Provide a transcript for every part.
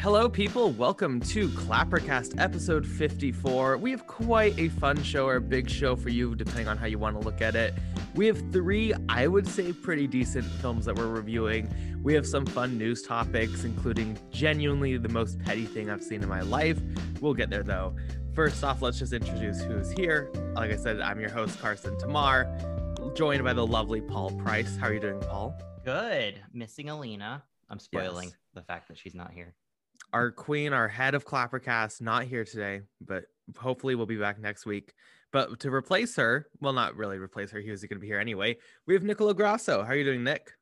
Hello, people. Welcome to Clappercast episode 54. We have quite a fun show or a big show for you, depending on how you want to look at it. We have three, I would say, pretty decent films that we're reviewing. We have some fun news topics, including genuinely the most petty thing I've seen in my life. We'll get there though. First off, let's just introduce who's here. Like I said, I'm your host, Carson Tamar, joined by the lovely Paul Price. How are you doing, Paul? Good. Missing Alina. I'm spoiling Yes. the fact that she's not here. Our queen, our head of Clappercast, not here today, but hopefully we'll be back next week. But to replace her, well, not really replace her, he was going to be here anyway. We have Nicola Grasso. How are you doing, Nick?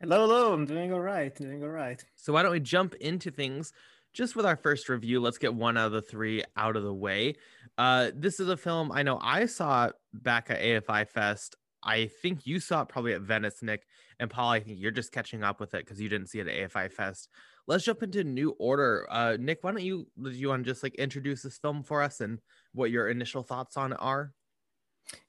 Hello, hello. I'm doing all right. Doing all right. So why don't we jump into things just with our first review? Let's get one out of the three out of the way. Uh, this is a film I know I saw back at AFI Fest. I think you saw it probably at Venice, Nick and Paul. I think you're just catching up with it because you didn't see it at AFI Fest. Let's jump into New Order. Uh, Nick, why don't you do you want to just like introduce this film for us and what your initial thoughts on it are?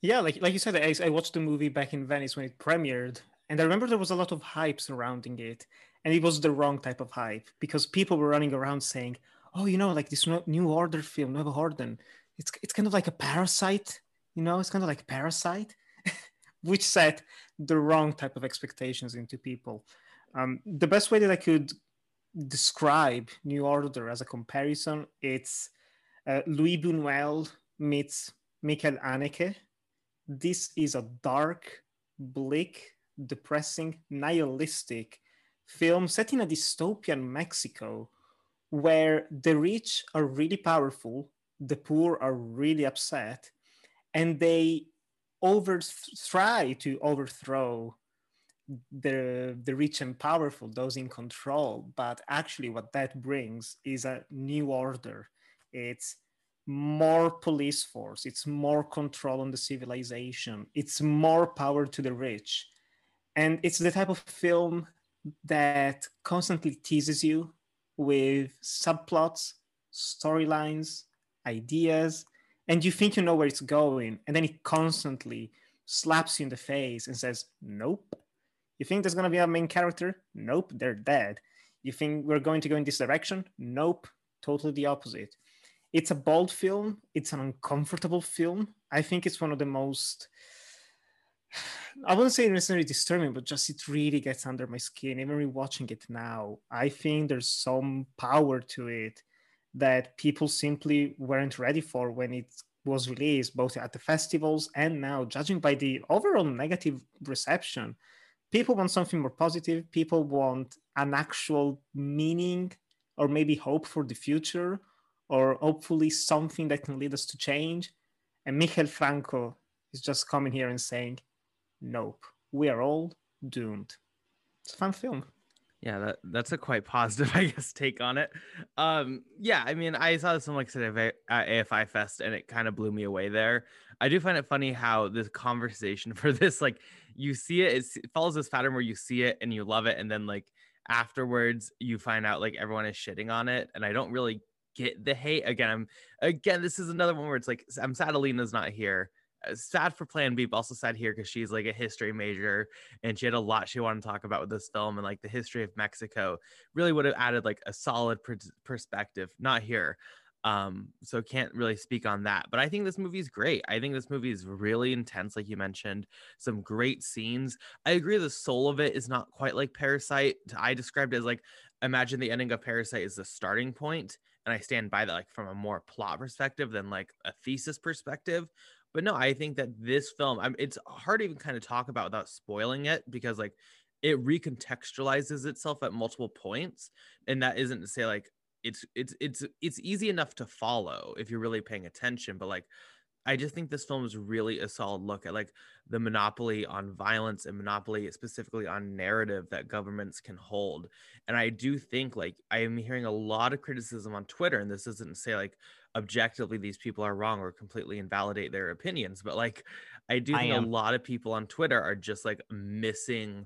Yeah, like like you said, I, I watched the movie back in Venice when it premiered, and I remember there was a lot of hype surrounding it, and it was the wrong type of hype because people were running around saying, "Oh, you know, like this New Order film, Nueva Orden, it's it's kind of like a Parasite, you know, it's kind of like Parasite," which set the wrong type of expectations into people. Um, the best way that I could describe New Order as a comparison, it's uh, Luis Buñuel meets Michael Haneke. This is a dark, bleak, depressing, nihilistic film set in a dystopian Mexico where the rich are really powerful, the poor are really upset, and they over try to overthrow the the rich and powerful, those in control. But actually, what that brings is a new order. It's more police force. It's more control on the civilization. It's more power to the rich, and it's the type of film that constantly teases you with subplots, storylines, ideas, and you think you know where it's going, and then it constantly slaps you in the face and says, "Nope." You think there's going to be a main character? Nope, they're dead. You think we're going to go in this direction? Nope, totally the opposite. It's a bold film. It's an uncomfortable film. I think it's one of the most, I wouldn't say necessarily disturbing, but just it really gets under my skin. Even rewatching it now, I think there's some power to it that people simply weren't ready for when it was released, both at the festivals and now, judging by the overall negative reception people want something more positive people want an actual meaning or maybe hope for the future or hopefully something that can lead us to change and michael franco is just coming here and saying nope we are all doomed it's a fun film Yeah, that, that's a quite positive, I guess, take on it. Um, yeah, I mean, I saw this one like said at at AFI Fest, and it kind of blew me away there. I do find it funny how this conversation for this, like, you see it, it follows this pattern where you see it and you love it, and then like afterwards you find out like everyone is shitting on it, and I don't really get the hate. Again, I'm again, this is another one where it's like I'm sad Alina's not here. Uh, Sad for Plan B, but also sad here because she's like a history major and she had a lot she wanted to talk about with this film and like the history of Mexico really would have added like a solid per- perspective. Not here, um, so can't really speak on that. But I think this movie is great. I think this movie is really intense, like you mentioned. Some great scenes. I agree. The soul of it is not quite like Parasite. I described it as like imagine the ending of Parasite is the starting point, and I stand by that like from a more plot perspective than like a thesis perspective but no i think that this film I'm, it's hard to even kind of talk about without spoiling it because like it recontextualizes itself at multiple points and that isn't to say like it's it's it's it's easy enough to follow if you're really paying attention but like i just think this film is really a solid look at like the monopoly on violence and monopoly specifically on narrative that governments can hold. And i do think like i am hearing a lot of criticism on twitter and this isn't to say like objectively these people are wrong or completely invalidate their opinions but like i do think a lot of people on twitter are just like missing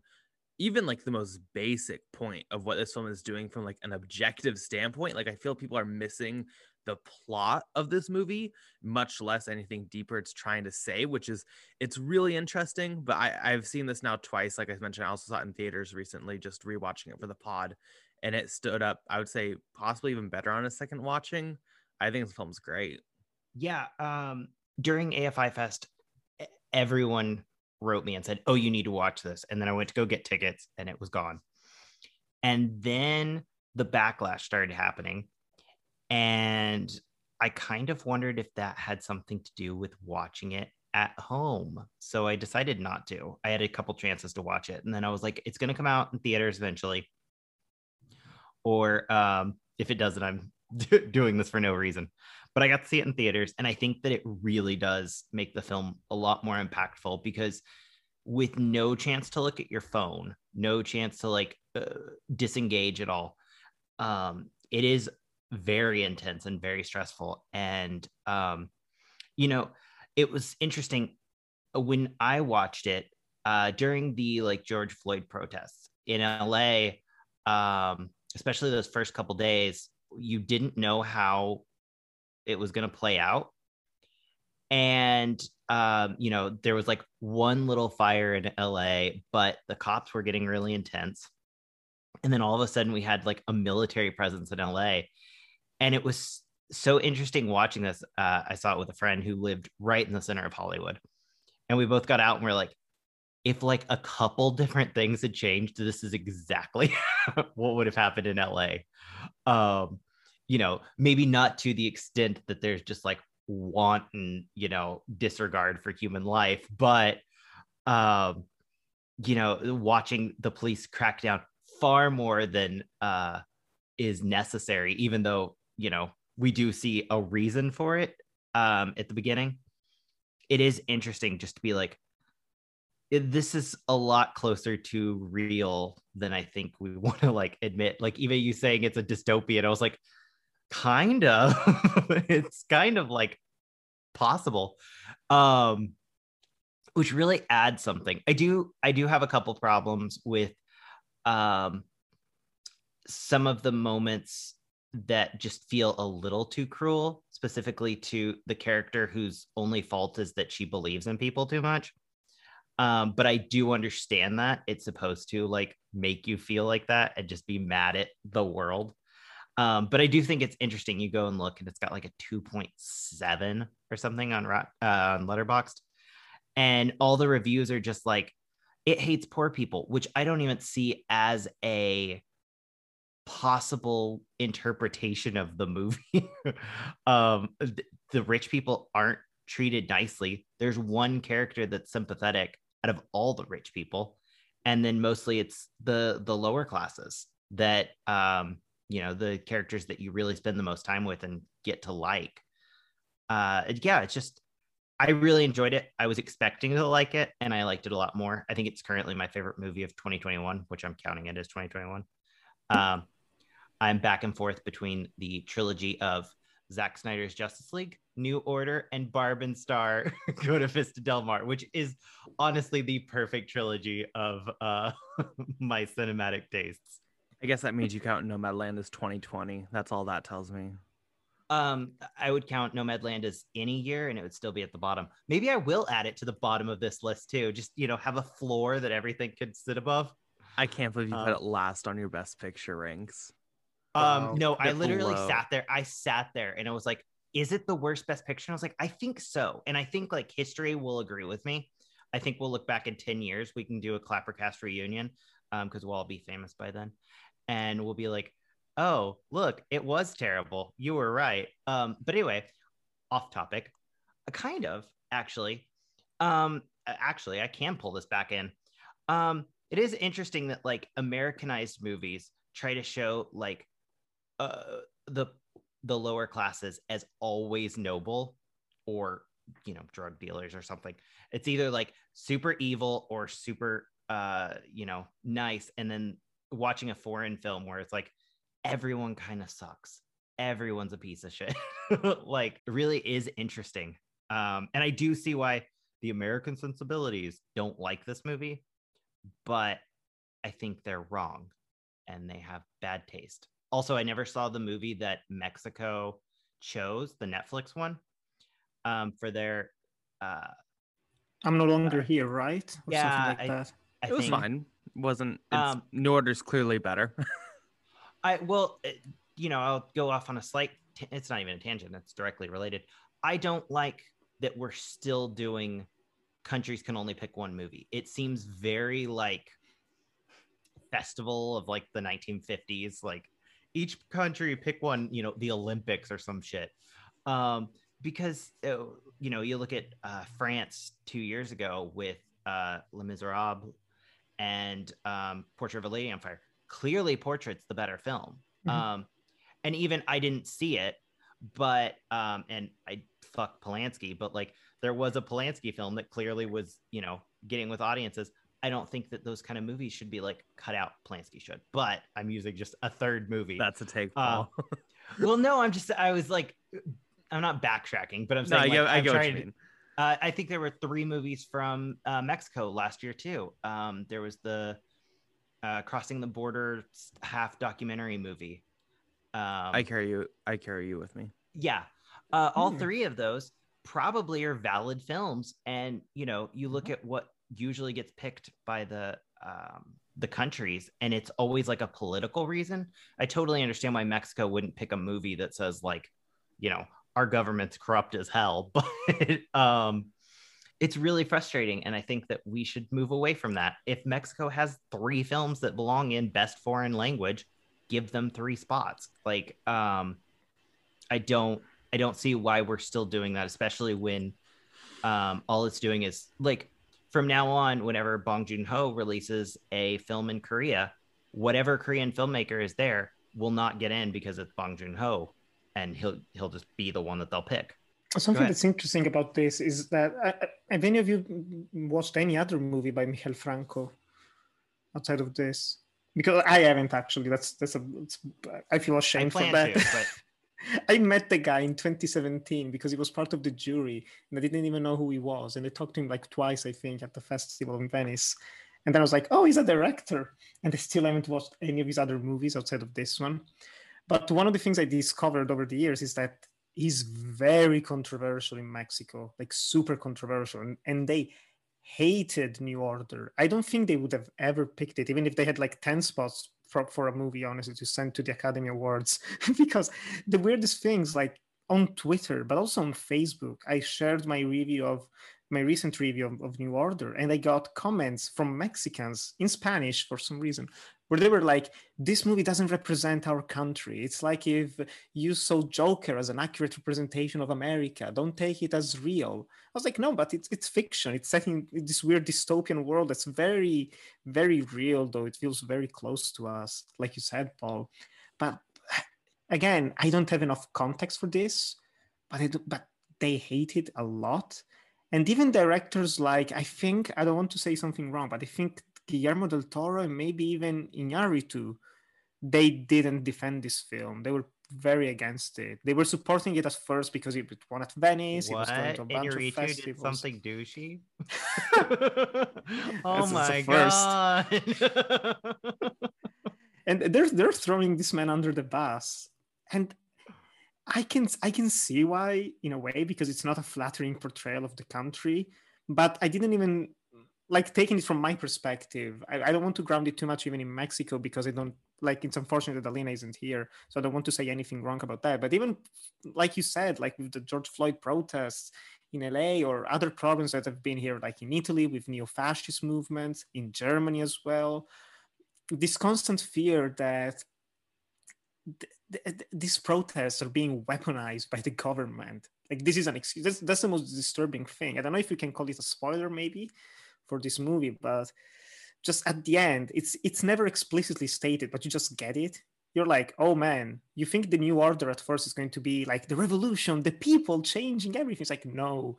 even like the most basic point of what this film is doing from like an objective standpoint like i feel people are missing the plot of this movie, much less anything deeper it's trying to say, which is it's really interesting. But I, I've seen this now twice. Like I mentioned, I also saw it in theaters recently, just rewatching it for the pod. And it stood up, I would say, possibly even better on a second watching. I think the film's great. Yeah. Um, during AFI Fest, everyone wrote me and said, Oh, you need to watch this. And then I went to go get tickets and it was gone. And then the backlash started happening. And I kind of wondered if that had something to do with watching it at home. So I decided not to. I had a couple chances to watch it. And then I was like, it's going to come out in theaters eventually. Or um, if it doesn't, I'm doing this for no reason. But I got to see it in theaters. And I think that it really does make the film a lot more impactful because with no chance to look at your phone, no chance to like uh, disengage at all, um, it is very intense and very stressful. And, um, you know, it was interesting when I watched it uh, during the like George Floyd protests in LA, um, especially those first couple days, you didn't know how it was going to play out. And, um, you know, there was like one little fire in LA, but the cops were getting really intense. And then all of a sudden we had like a military presence in LA and it was so interesting watching this. Uh, I saw it with a friend who lived right in the center of Hollywood. And we both got out and we're like if like a couple different things had changed this is exactly what would have happened in LA um you know maybe not to the extent that there's just like wanton you know disregard for human life but um you know watching the police crack down far more than uh, is necessary, even though, you know, we do see a reason for it um, at the beginning. It is interesting just to be like, this is a lot closer to real than I think we want to like admit. Like, even you saying it's a dystopian, I was like, kind of. it's kind of like possible. Um, which really adds something. I do I do have a couple problems with um, some of the moments that just feel a little too cruel, specifically to the character whose only fault is that she believes in people too much. Um, but I do understand that it's supposed to like make you feel like that and just be mad at the world. Um, but I do think it's interesting. You go and look, and it's got like a 2.7 or something on uh, on Letterboxd, and all the reviews are just like it hates poor people, which I don't even see as a possible interpretation of the movie. um, th- the rich people aren't treated nicely. There's one character that's sympathetic out of all the rich people, and then mostly it's the the lower classes that um, you know the characters that you really spend the most time with and get to like. Uh, yeah, it's just I really enjoyed it. I was expecting to like it, and I liked it a lot more. I think it's currently my favorite movie of 2021, which I'm counting it as 2021. Um, I'm back and forth between the trilogy of Zack Snyder's Justice League, New Order, and Barb and Star Go to Vista Del Mar, which is honestly the perfect trilogy of uh, my cinematic tastes. I guess that means you count Nomadland as 2020. That's all that tells me. Um, I would count Nomadland as any year, and it would still be at the bottom. Maybe I will add it to the bottom of this list too. Just you know, have a floor that everything could sit above. I can't believe you um, put it last on your best picture ranks. Um, no, I literally sat there. I sat there, and I was like, "Is it the worst best picture?" And I was like, "I think so," and I think like history will agree with me. I think we'll look back in ten years. We can do a Clappercast reunion because um, we'll all be famous by then, and we'll be like, oh, look, it was terrible. You were right. Um, but anyway, off topic, uh, kind of actually. Um, actually, I can pull this back in. Um, it is interesting that like Americanized movies try to show like uh the the lower classes as always noble or you know drug dealers or something it's either like super evil or super uh you know nice and then watching a foreign film where it's like everyone kind of sucks. Everyone's a piece of shit. like, really is interesting. Um, and I do see why the American sensibilities don't like this movie, but I think they're wrong and they have bad taste. Also, I never saw the movie that Mexico chose the Netflix one um, for their. Uh, I'm no longer here, right? Or yeah, like I, that. I it was think, fine. Wasn't Um, New Order's clearly better. I well, it- you know, I'll go off on a slight. T- it's not even a tangent. It's directly related. I don't like that we're still doing countries can only pick one movie. It seems very like festival of like the 1950s. Like each country pick one. You know, the Olympics or some shit. Um, because uh, you know, you look at uh, France two years ago with uh, Les Miserables and um, Portrait of a Lady on Fire. Clearly, Portrait's the better film. Mhm. Um, and even I didn't see it, but um, and I fuck Polanski, but like there was a Polanski film that clearly was, you know, getting with audiences. I don't think that those kind of movies should be like cut out. Polanski should, but I'm using just a third movie. That's a take, Uh, well, no, I'm just I was like, I'm not backtracking, but I'm no, saying I like, get, I I'm get what you trying to-. Uh, I think there were three movies from uh, Mexico last year too. Um, there was the uh, crossing the border half documentary movie. Um, I carry you. I carry you with me. yeah, uh, all Hmm. three of those probably are valid films, and you know, you look at what usually gets picked by the um, the countries, and it's always like a political reason. I totally understand why Mexico wouldn't pick a movie that says like, you know, our government's corrupt as hell, but um, it's really frustrating, and I think that we should move away from that. If Mexico has three films that belong in best foreign language, give them three spots. Like, um, I don't I don't see why we're still doing that, especially when um, all it's doing is like from now on, whenever Bong Joon Ho releases a film in Korea, whatever Korean filmmaker is there will not get in because it's Bong Joon Ho, and he'll he'll just be the one that they'll pick. Something that's interesting about this is that uh, uh, have any of you watched any other movie by Michel Franco outside of this? Because I haven't actually. That's that's a. I feel I ashamed for that. to, but I met the guy in 2017 because he was part of the jury and I didn't even know who he was. And I talked to him like twice, I think, at the festival in Venice. And then I was like, oh, he's a director. And I still haven't watched any of his other movies outside of this one. But one of the things I discovered over the years is that he's very controversial in Mexico, like super controversial. And, and they hated New Order. I don't think they would have ever picked it, even if they had like 10 spots for, for a movie, honestly, to send to the Academy Awards. because the weirdest things, like on Twitter, but also on Facebook, I shared my review of my recent review of, of New Order, and I got comments from Mexicans in Spanish for some reason, where they were like, "This movie doesn't represent our country. It's like if you saw Joker as an accurate representation of America. Don't take it as real." I was like, "No, but it's it's fiction. It's set in this weird dystopian world that's very, very real, though it feels very close to us, like you said, Paul." But again, I don't have enough context for this, but I do, but they hate it a lot. And even directors like I think I don't want to say something wrong, but I think Guillermo del Toro and maybe even Iñárritu, they didn't defend this film. They were very against it. They were supporting it at first because it won at Venice. It was going what? to a bunch of Iñárritu did something douchey? oh That's- my that's god! and they're they're throwing this man under the bus and i can i can see why in a way because it's not a flattering portrayal of the country but i didn't even like taking it from my perspective I, I don't want to ground it too much even in mexico because i don't like it's unfortunate that alina isn't here so i don't want to say anything wrong about that but even like you said like with the george floyd protests in LA or other problems that have been here, like in Italy with neo fascist movements, in Germany as well. This constant fear that th- th- these protests are being weaponized by the government. Like, this is an excuse. That's, that's the most disturbing thing. I don't know if you can call it a spoiler, maybe, for this movie, but just at the end, it's it's never explicitly stated, but you just get it you're like, oh man, you think the new order at first is going to be like the revolution, the people changing everything. It's like, no,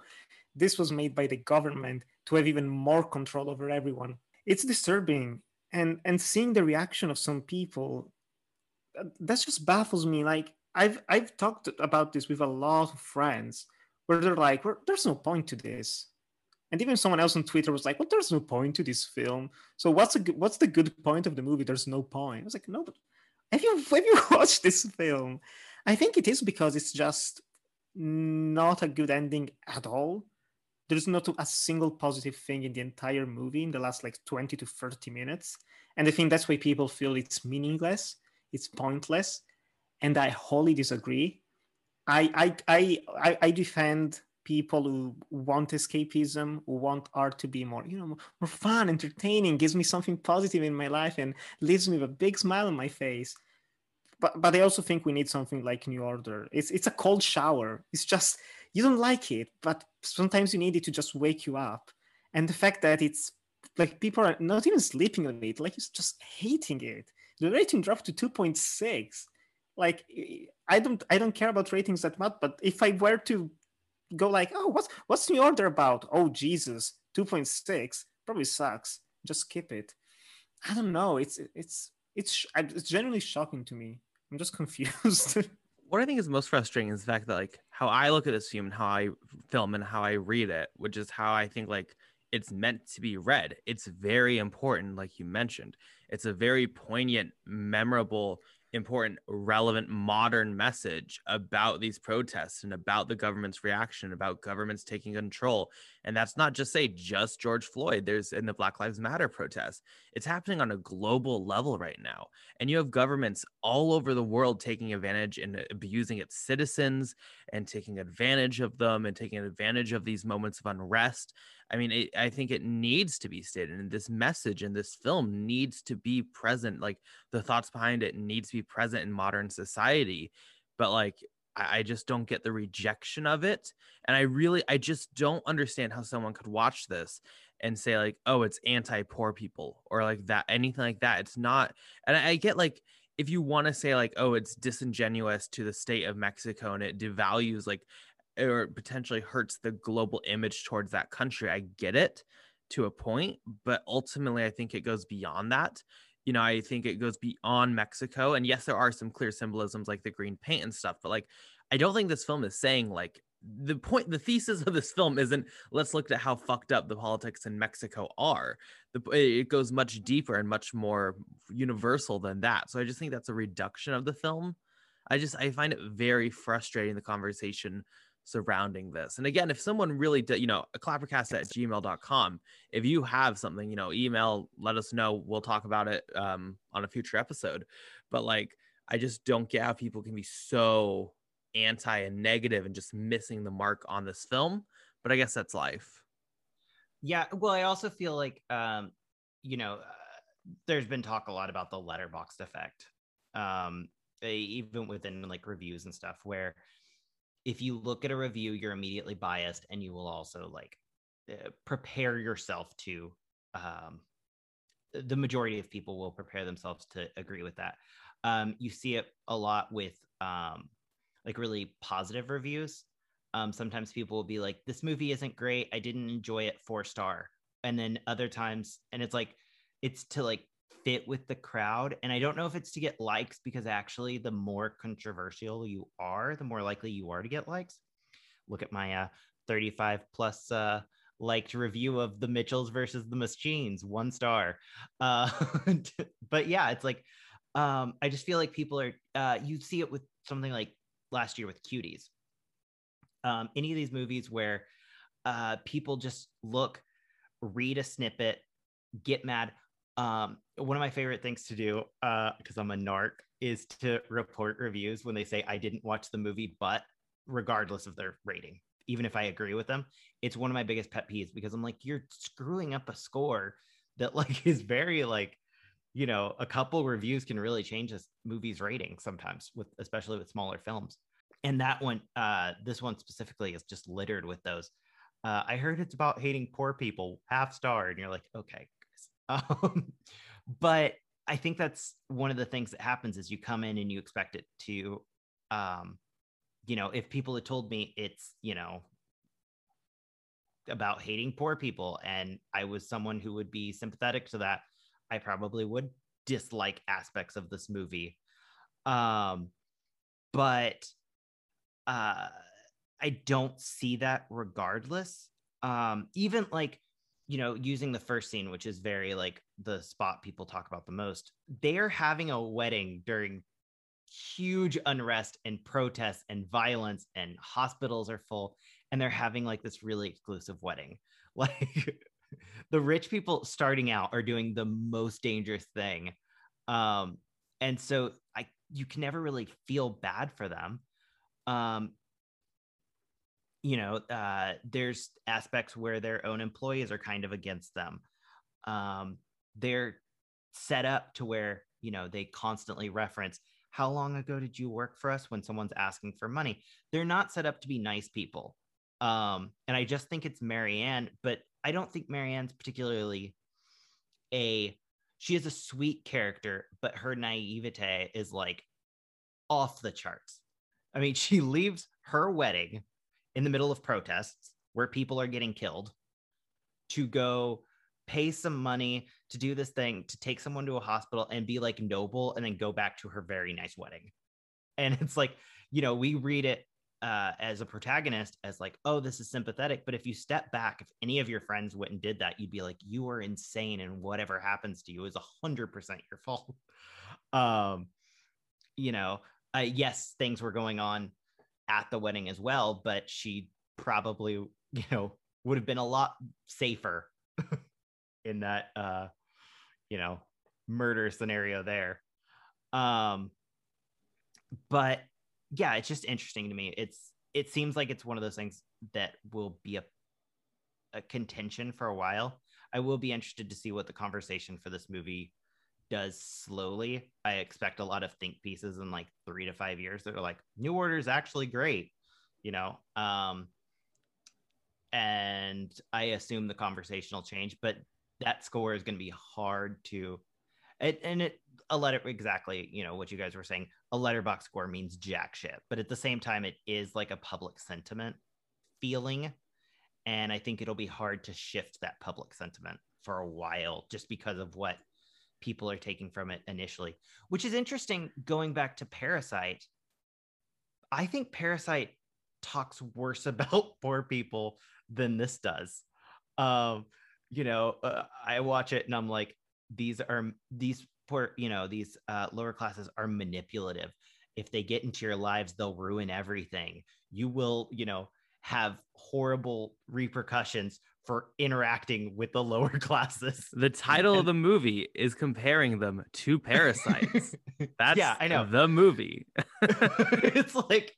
this was made by the government to have even more control over everyone. It's disturbing. And and seeing the reaction of some people, that just baffles me. Like I've I've talked about this with a lot of friends where they're like, well, there's no point to this. And even someone else on Twitter was like, "Well, there's no point to this film. So what's a what's the good point of the movie? There's no point." I was like, "No, but have you have you watched this film? I think it is because it's just not a good ending at all. There's not a single positive thing in the entire movie in the last like 20 to 30 minutes. And I think that's why people feel it's meaningless, it's pointless. And I wholly disagree. I I I I, defend people who want escapism, who want art to be more, you know, more fun, entertaining, gives me something positive in my life and leaves me with a big smile on my face. But but I also think we need something like New Order. It's it's a cold shower. It's just you don't like it, but sometimes you need it to just wake you up. And the fact that it's like people are not even sleeping on it, like it's just hating it. The rating dropped to 2.6. Like I don't I don't care about ratings that much, but if I were to go like, oh, what's what's the Order about? Oh Jesus, 2.6 probably sucks. Just skip it. I don't know. It's it's it's it's generally shocking to me. I'm just confused. what I think is most frustrating is the fact that like how I look at this film and how I film and how I read it, which is how I think like it's meant to be read. It's very important, like you mentioned. It's a very poignant, memorable important, relevant, modern message about these protests and about the government's reaction, about governments taking control. And that's not just say just George Floyd. There's in the Black Lives Matter protests. It's happening on a global level right now. And you have governments all over the world taking advantage and abusing its citizens and taking advantage of them and taking advantage of these moments of unrest. I mean, it, I think it needs to be stated, and this message in this film needs to be present. Like the thoughts behind it needs to be present in modern society. But like, I, just don't get the rejection of it, and I really, I just don't understand how someone could watch this and say like, oh, it's anti-poor people or like that, anything like that. It's not, and I get like if you want to say like oh it's disingenuous to the state of mexico and it devalues like or potentially hurts the global image towards that country. I get it to a point, but ultimately, I think it goes beyond that. You know, I think it goes beyond Mexico. And yes, there are some clear symbolisms like the green paint and stuff, but like, I don't think this film is saying like the point, the thesis of this film isn't let's look at how fucked up the politics in Mexico are. The, it goes much deeper and much more universal than that. So I just think that's a reduction of the film. I just I find it very frustrating the conversation surrounding this. And again, if someone really, did, you know, a clappercast at gmail.com, if you have something, you know, email, let us know. We'll talk about it um, on a future episode. But like, I just don't get how people can be so anti and negative and just missing the mark on this film. But I guess that's life. Yeah. Well, I also feel like, um, you know, uh, there's been talk a lot about the Letterboxd effect. Um, even within like reviews and stuff where if you look at a review, you're immediately biased, and you will also like uh, prepare yourself to. Um, the majority of people will prepare themselves to agree with that. Um, you see it a lot with um, like really positive reviews. Um, sometimes people will be like, "This movie isn't great. I didn't enjoy it. Four star." And then other times, and it's like, it's to like fit with the crowd. And I don't know if it's to get likes because actually, the more controversial you are, the more likely you are to get likes. Look at my uh, 35 plus uh, liked review of the Mitchells versus the Machines, one star. Uh, but yeah, it's like, um, I just feel like people are, uh, you see it with something like last year with Cuties. Um, any of these movies where uh, people just look, read a snippet, get mad, um, one of my favorite things to do, because uh, I'm a narc, is to report reviews when they say I didn't watch the movie, but regardless of their rating, even if I agree with them, it's one of my biggest pet peeves because I'm like, you're screwing up a score that like is very like, you know, a couple reviews can really change a movie's rating sometimes, with especially with smaller films. And that one, uh, this one specifically is just littered with those. Uh, I heard it's about hating poor people, half star, and you're like, okay, um, but I think that's one of the things that happens is you come in and you expect it to, um, you know, if people had told me it's, you know, about hating poor people and I was someone who would be sympathetic to that, I probably would dislike aspects of this movie. Um, but uh, I don't see that regardless. Um, even like you know, using the first scene, which is very like the spot people talk about the most, they are having a wedding during huge unrest and protests and violence, and hospitals are full, and they're having like this really exclusive wedding. Like the rich people starting out are doing the most dangerous thing. Um, and so I you can never really feel bad for them. Um, you know, uh, there's aspects where their own employees are kind of against them. Um, they're set up to where, you know, they constantly reference, how long ago did you work for us when someone's asking for money? They're not set up to be nice people. Um, and I just think it's Marianne, but I don't think Marianne's particularly a she is a sweet character, but her naivete is like off the charts. I mean, she leaves her wedding in the middle of protests where people are getting killed to go pay some money to do this thing to take someone to a hospital and be like noble and then go back to her very nice wedding. And it's like you know we read it uh, as a protagonist as like oh this is sympathetic. But if you step back if any of your friends went and did that you'd be like you are insane and whatever happens to you is a hundred percent your fault. Um you know uh, yes things were going on at the wedding as well, but she probably, you know, would have been a lot safer in that uh, you know, murder scenario there. Um but yeah, it's just interesting to me. It's it seems like it's one of those things that will be a a contention for a while. I will be interested to see what the conversation for this movie does slowly. I expect a lot of think pieces in like three to five years that are like, New Order is actually great, you know. Um, and I assume the conversation will change, but that score is going to be hard to. It, and it a letter exactly you know what you guys were saying a Letterboxd score means jack shit but at the same time it is like a public sentiment feeling and i think it'll be hard to shift that public sentiment for a while just because of what people are taking from it initially, which is interesting going back to Parasite. I think Parasite talks worse about poor people than this does. Um, you know, uh, I watch it and I'm like, these are these poor, you know, these uh, lower classes are manipulative. If they get into your lives, they'll ruin everything. You will, you know, have horrible repercussions for interacting with the lower classes. The title of the movie is comparing them to parasites. That's yeah, I know the movie. it's like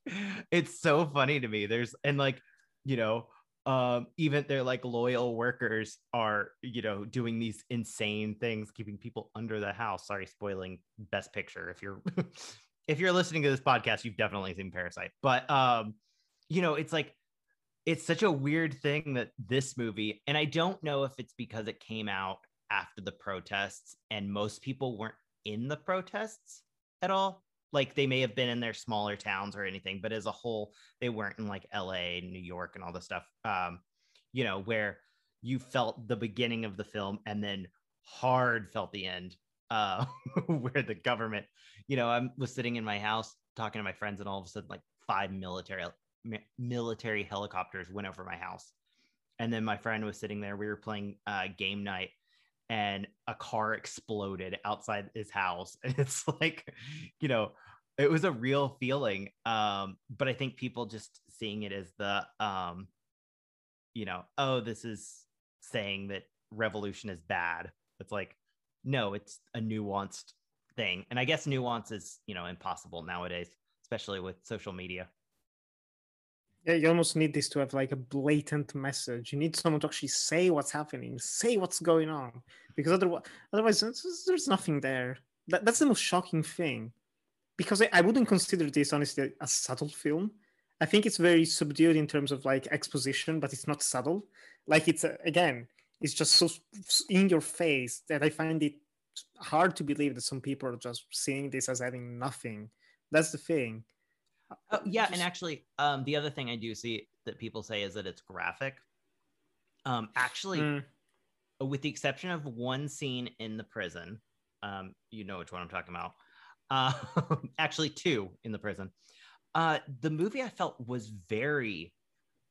it's so funny to me. There's and like, you know, um even their like loyal workers are, you know, doing these insane things keeping people under the house. Sorry spoiling best picture if you're if you're listening to this podcast, you've definitely seen Parasite. But um you know, it's like it's such a weird thing that this movie, and I don't know if it's because it came out after the protests and most people weren't in the protests at all. Like they may have been in their smaller towns or anything, but as a whole, they weren't in like LA, New York, and all this stuff. Um, you know, where you felt the beginning of the film and then hard felt the end, uh, where the government, you know, I was sitting in my house talking to my friends, and all of a sudden, like five military military helicopters went over my house. And then my friend was sitting there. We were playing uh, game night, and a car exploded outside his house. And it's like, you know, it was a real feeling. Um, but I think people just seeing it as the, um, you know, oh, this is saying that revolution is bad. It's like, no, it's a nuanced thing. And I guess nuance is, you know, impossible nowadays, especially with social media. Yeah, you almost need this to have like a blatant message. You need someone to actually say what's happening, say what's going on, because otherwise, otherwise there's nothing there. That, that's the most shocking thing, because I, I wouldn't consider this honestly a subtle film. I think it's very subdued in terms of like exposition, but it's not subtle. Like it's uh, again, it's just so in your face that I find it hard to believe that some people are just seeing this as having nothing. That's the thing. Oh, yeah, just... and actually, um, the other thing I do see that people say is that it's graphic. Um, actually, mm. with the exception of one scene in the prison, um, you know which one I'm talking about. Uh, actually, two in the prison. Uh, the movie I felt was very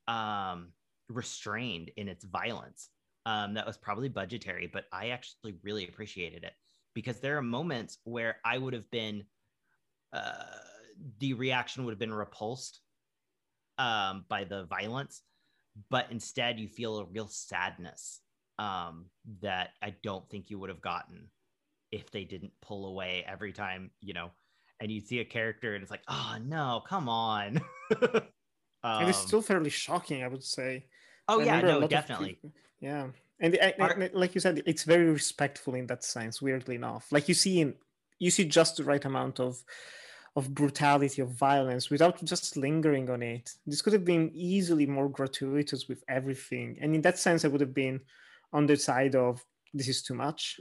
um, restrained in its violence. Um, that was probably budgetary, but I actually really appreciated it because there are moments where I would have been, uh, the reaction would have been repulsed um, by the violence, but instead you feel a real sadness um, that I don't think you would have gotten if they didn't pull away every time, you know, and you see a character and it's like, oh no, come on. um, it's still fairly shocking, I would say. Oh I yeah, no, definitely. People, yeah, and, and, and, like you said, it's very respectful in that sense. Weirdly enough, like you see in you see just the right amount of of brutality of violence without just lingering on it. This could have been easily more gratuitous with everything, and in that sense, I would have been on the side of this is too much.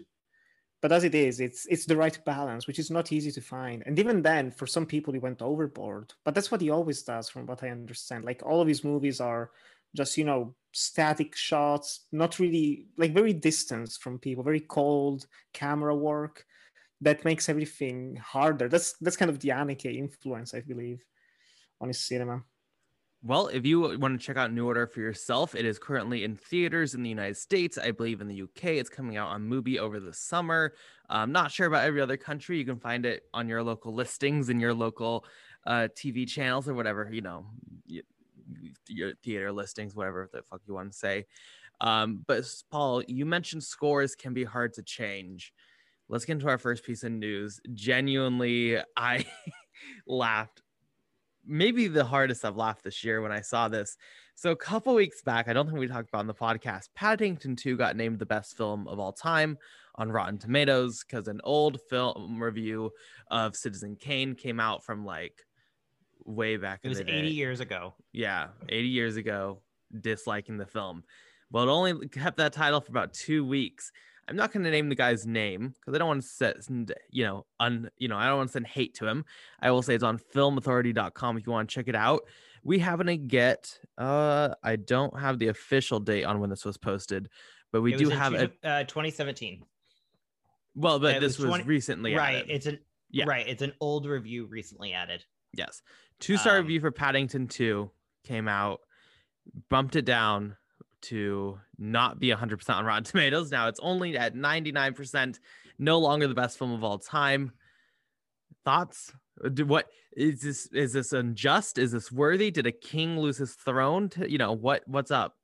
But as it is it's it's the right balance which is not easy to find. And even then for some people he went overboard. But that's what he always does from what i understand. Like all of his movies are just you know static shots not really like very distant from people very cold camera work that makes everything harder that's that's kind of the Haneke influence i believe on his cinema well, if you want to check out New Order for yourself, it is currently in theaters in the United States. I believe in the UK, it's coming out on Mubi over the summer. I'm not sure about every other country. You can find it on your local listings and your local uh, TV channels or whatever, you know, your theater listings, whatever the fuck you want to say. Um, but Paul, you mentioned scores can be hard to change. Let's get into our first piece of news. Genuinely, I laughed maybe the hardest I've laughed this year when I saw this. So a couple weeks back, I don't think we talked about on the podcast, Paddington 2 got named the best film of all time on Rotten Tomatoes because an old film review of Citizen Kane came out from like way back. It was 80 years ago. Yeah, 80 years ago, disliking the film. Well, it only kept that title for about two weeks. I'm not going to name the guy's name because I don't want to send, you know, un, you know, I don't want to send hate to him. I will say it's on filmauthority.com if you want to check it out. We happen to get, uh, I don't have the official date on when this was posted, but we do have a uh, 2017. Well, but this was, 20, recently right. Added. It's an yeah. right. It's an old review recently added. Yes, two star um, review for Paddington Two came out, bumped it down to not be 100% on Rotten Tomatoes. Now it's only at 99%, no longer the best film of all time. Thoughts? What is this? Is this unjust? Is this worthy? Did a king lose his throne? To, you know what? What's up?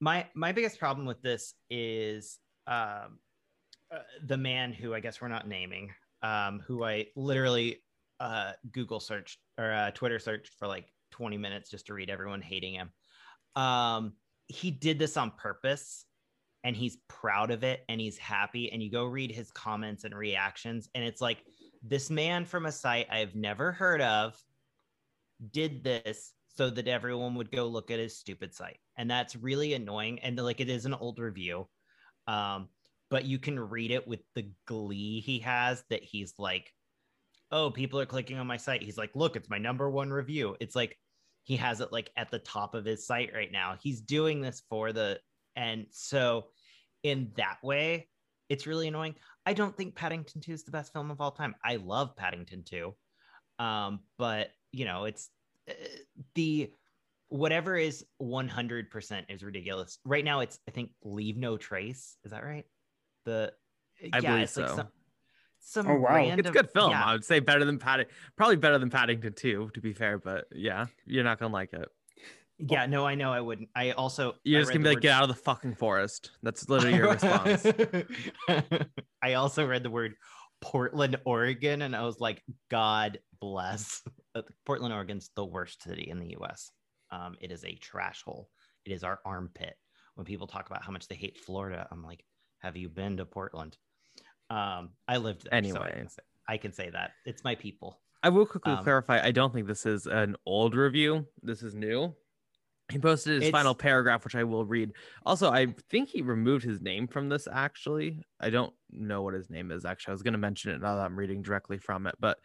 My my biggest problem with this is um, uh, the man who I guess we're not naming, um, who I literally uh, Google searched or uh, Twitter searched for like 20 minutes just to read everyone hating him. Um, he did this on purpose and he's proud of it and he's happy. And you go read his comments and reactions and it's like this man from a site I've never heard of did this so that everyone would go look at his stupid site. And that's really annoying. And like it is an old review um but you can read it with the glee he has that he's like oh people are clicking on my site. He's like look it's my number one review. It's like he has it like at the top of his site right now. He's doing this for the and so in that way, it's really annoying. I don't think Paddington 2 is the best film of all time. I love Paddington 2. Um, but you know, it's uh, the whatever is 100% is ridiculous. Right now it's I think Leave No Trace, is that right? The I yeah, believe so. Like some, some oh, wow. random. It's a good film. Yeah. I would say better than Paddington. Probably better than Paddington 2, to be fair. But yeah, you're not gonna like it. Yeah, no, I know I wouldn't. I also you're just gonna be like, word... get out of the fucking forest. That's literally your response. I also read the word Portland, Oregon, and I was like, God bless. Uh, Portland, Oregon's the worst city in the U.S. Um, it is a trash hole. It is our armpit. When people talk about how much they hate Florida, I'm like, have you been to Portland? Um, I lived there, anyway. So I, can say, I, can say, that it's my people. I will quickly um, clarify. I don't think this is an old review. This is new. He posted his final paragraph, which I will read. Also, I think he removed his name from this. Actually, I don't know what his name is. Actually, I was going to mention it now that I'm reading directly from it, but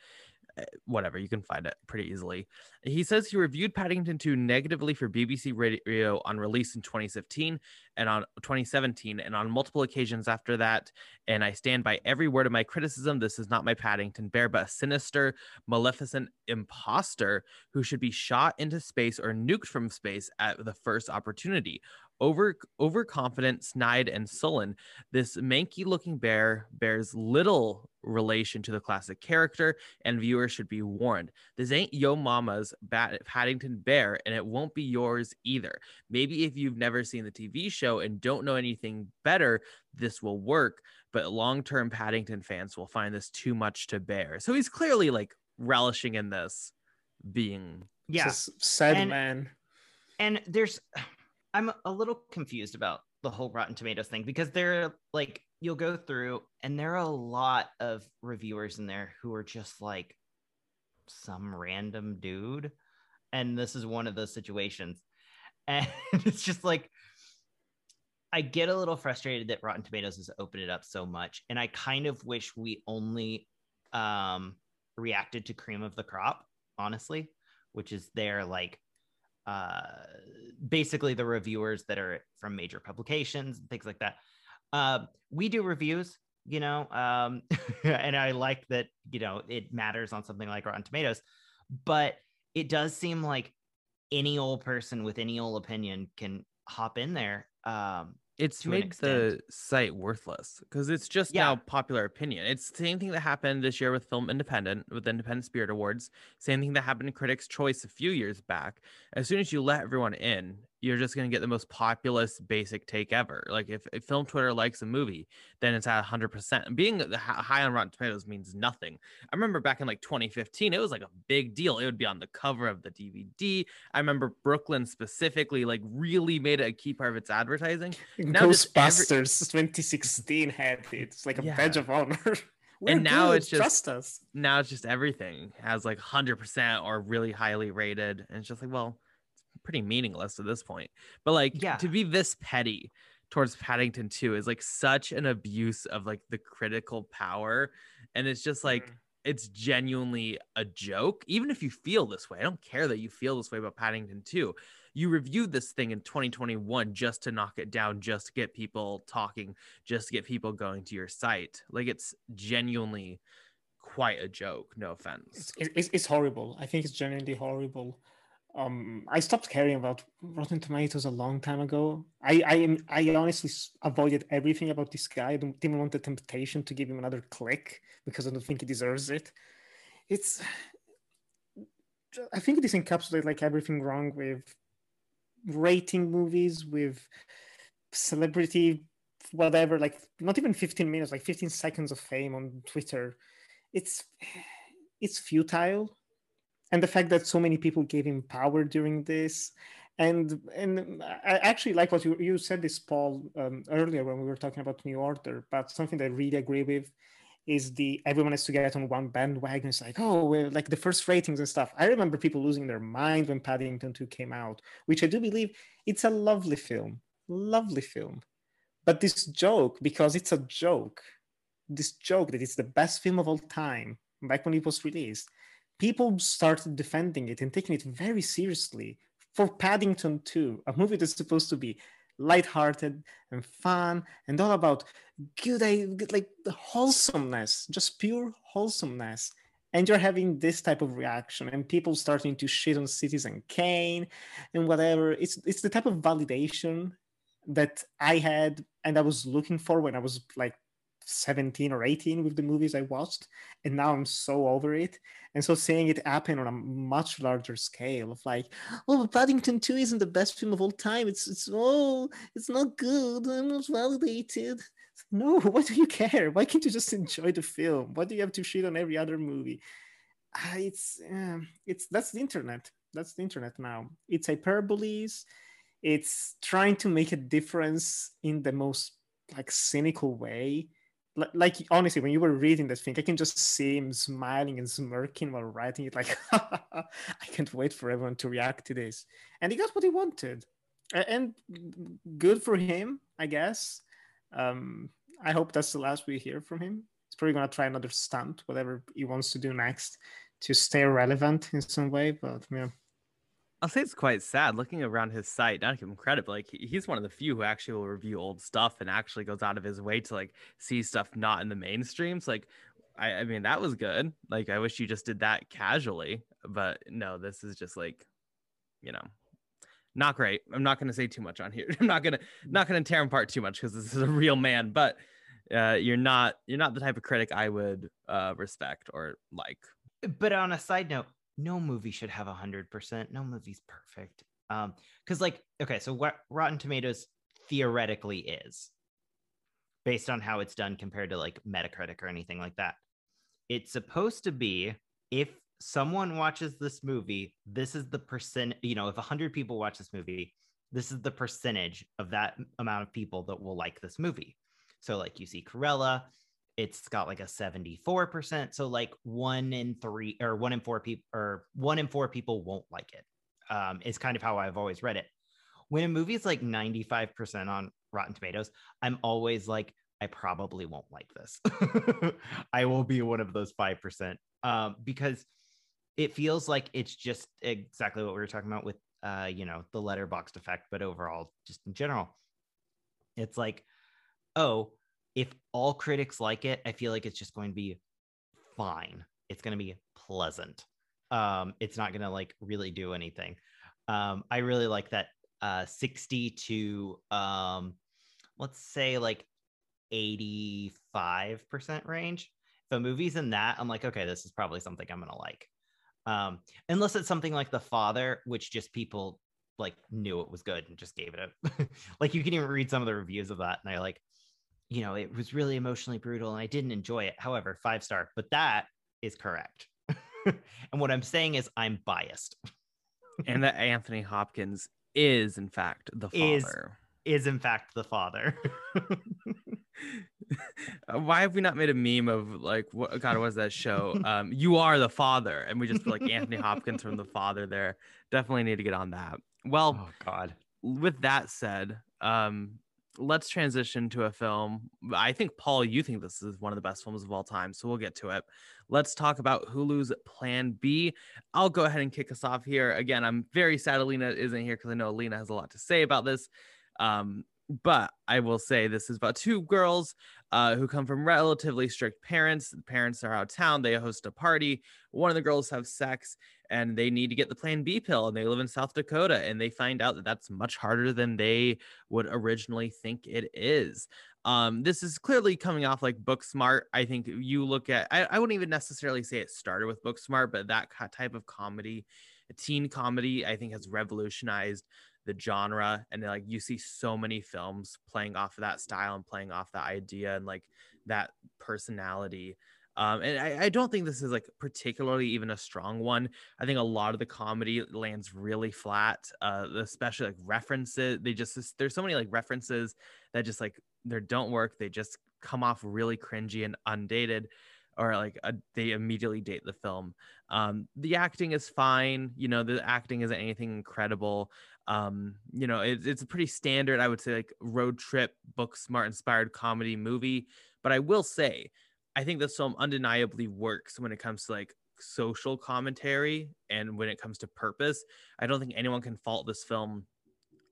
Eh, whatever you can find it pretty easily. He says he reviewed paddington 2 negatively for bbc radio on release in 2015 and on 2017 and on multiple occasions after that and i stand by every word of my criticism. This is not my paddington bear but a sinister maleficent imposter who should be shot into space or nuked from space at the first opportunity Over overconfident, snide, and sullen, this manky looking bear bears little relation to the classic character, and viewers should be warned. This ain't Yo Mama's Bat- Paddington Bear, and it won't be yours either. Maybe if you've never seen the TV show and don't know anything better, this will work, but long term Paddington fans will find this too much to bear. So he's clearly like relishing in this being. Yeah. sad And- man. and there's i'm a little confused about the whole rotten tomatoes thing because they're like you'll go through and there are a lot of reviewers in there who are just like some random dude. And this is one of those situations. And it's just like i get a little frustrated that rotten tomatoes has opened it up so much. And i kind of wish we only um reacted to cream of the crop honestly which is their like uh basically the reviewers that are from major publications and things like that. Uh, we do reviews you know um and i like that you know it matters on something like rotten tomatoes but it does seem like any old person with any old opinion can hop in there um It's to made the site worthless because it's just Yeah. now popular opinion. It's the same thing that happened this year with Film Independent, with the Independent Spirit Awards. Same thing that happened in Critics' Choice a few years back. As soon as you let everyone in, you're just going to get the most populist basic take ever. Like if, if Film Twitter likes a movie, then it's at 100%. Being high on Rotten Tomatoes means nothing. I remember back in like 2015, it was like a big deal. It would be on the cover of the DVD. I remember Brooklyn specifically like really made it a key part of its advertising. Now just every- Ghostbusters 2016 had it. It's like a Yeah. badge of honor. We're And now good, it's just- trust us. now it's just everything has like 100% or really highly rated and it's just like well pretty meaningless at this point but like Yeah. to be this petty towards paddington 2 is like such an abuse of like the critical power and it's just like Mm. it's genuinely a joke even if you feel this way i don't care that you feel this way about paddington 2 you reviewed this thing in 2021 just to knock it down just to get people talking just to get people going to your site like it's genuinely quite a joke no offense It's, it's, it's horrible. I think it's genuinely horrible. Um, I stopped caring about Rotten Tomatoes a long time ago. I I, I honestly avoided everything about this guy. I don't even want the temptation to give him another click because I don't think he deserves it. It's I think this encapsulates like everything wrong with rating movies with celebrity whatever like not even 15 minutes like 15 seconds of fame on twitter it's it's futile and the fact that so many people gave him power during this. And and i actually like what you, you said this paul um, earlier when we were talking about new order but something that i really agree with is the everyone has to get on one bandwagon. It's like oh like the first ratings and stuff. I remember people losing their mind when paddington 2 came out which i do believe it's a lovely film lovely film. But this joke because it's a joke this joke that it's the best film of all time back when it was released people started defending it and taking it very seriously for paddington 2 a movie that's supposed to be lighthearted and fun and all about good like the wholesomeness just pure wholesomeness. And you're having this type of reaction and people starting to shit on citizen kane and whatever. It's it's the type of validation that i had and i was looking for when i was like 17 or 18 with the movies i watched and now i'm so over it. And so seeing it happen on a much larger scale of like oh paddington 2 isn't the best film of all time. It's it's oh it's not good. I'm not validated. No why do you care? Why can't you just enjoy the film? Why do you have to shit on every other movie? Ah, it's um, it's that's the internet. That's the internet now. It's hyperboles. It's trying to make a difference in the most like cynical way like, honestly when you were reading that thing i can just see him smiling and smirking while writing it like i can't wait for everyone to react to this. And he got what he wanted. And good for him i guess. Um i hope that's the last we hear from him. He's probably going to try another stunt whatever he wants to do next to stay relevant in some way but yeah I'll say it's quite sad looking around his site. Not to give him credit, but like he's one of the few who actually will review old stuff and actually goes out of his way to like see stuff not in the mainstreams. Like, I, I mean, that was good. Like, I wish you just did that casually, but no, this is just like, you know, not great. I'm not going to say too much on here. I'm not going to not to tear him apart too much because this is a real man. But uh, you're not you're not the type of critic I would uh, respect or like. But on a side note, no movie should have a hundred percent. No movie's perfect. Um, because like okay, so what Rotten Tomatoes theoretically is based on how it's done compared to like Metacritic or anything like that. It's supposed to be if someone watches this movie, this is the percent, you know, if 100 people watch this movie, this is the percentage of that amount of people that will like this movie. So, like you see Cruella, it's got like a 74%. So, like one in three or one in four people or one in four people won't like it. Um, is kind of how I've always read it. When a movie is like 95% on Rotten Tomatoes, I'm always like, I probably won't like this. I will be one of those 5% um, because it feels like it's just exactly what we were talking about with uh you know the Letterboxd effect but overall just in general it's like oh if all critics like it i feel like it's just going to be fine. It's going to be pleasant. Um it's not going to like really do anything. Um i really like that uh 60 to um let's say like 85% range. If a movie's in that i'm like okay this is probably something i'm going to like. Um, unless it's something like The Father, which just people like knew it was good and just gave it a like you can even read some of the reviews of that and they're like, you know, it was really emotionally brutal and I didn't enjoy it. However, five star, but that is correct. and what I'm saying is I'm biased. and that Anthony Hopkins is in fact the father. Is, is in fact the father. Why have we not made a meme of like what God was that show? Um, you are the father, and we just like Anthony Hopkins from the father there. Definitely need to get on that. Well, oh God. With that said, um, let's transition to a film. I think Paul, you think this is one of the best films of all time, so we'll get to it. Let's talk about Hulu's Plan B. I'll go ahead and kick us off here. Again, I'm very sad Alina isn't here because I know Alina has a lot to say about this. Um, but I will say this is about two girls uh, who come from relatively strict parents. The parents are out of town. They host a party. One of the girls have sex and they need to get the Plan B pill. And they live in South Dakota and they find out that that's much harder than they would originally think it is. Um, this is clearly coming off like Booksmart. I think you look at, I, I wouldn't even necessarily say it started with Booksmart, but that type of comedy, teen comedy, I think has revolutionized the genre and like you see so many films playing off of that style and playing off that idea and like that personality um, and I, I, don't think this is like particularly even a strong one. I think a lot of the comedy lands really flat, uh, especially like references. They just there's so many like references that just like they don't work. They just come off really cringy and undated, or like a, they immediately date the film. Um, the acting is fine. You know, the acting isn't anything incredible um you know it, it's a pretty standard i would say like road trip booksmart inspired comedy movie but i will say i think this film undeniably works when it comes to like social commentary and when it comes to purpose. I don't think anyone can fault this film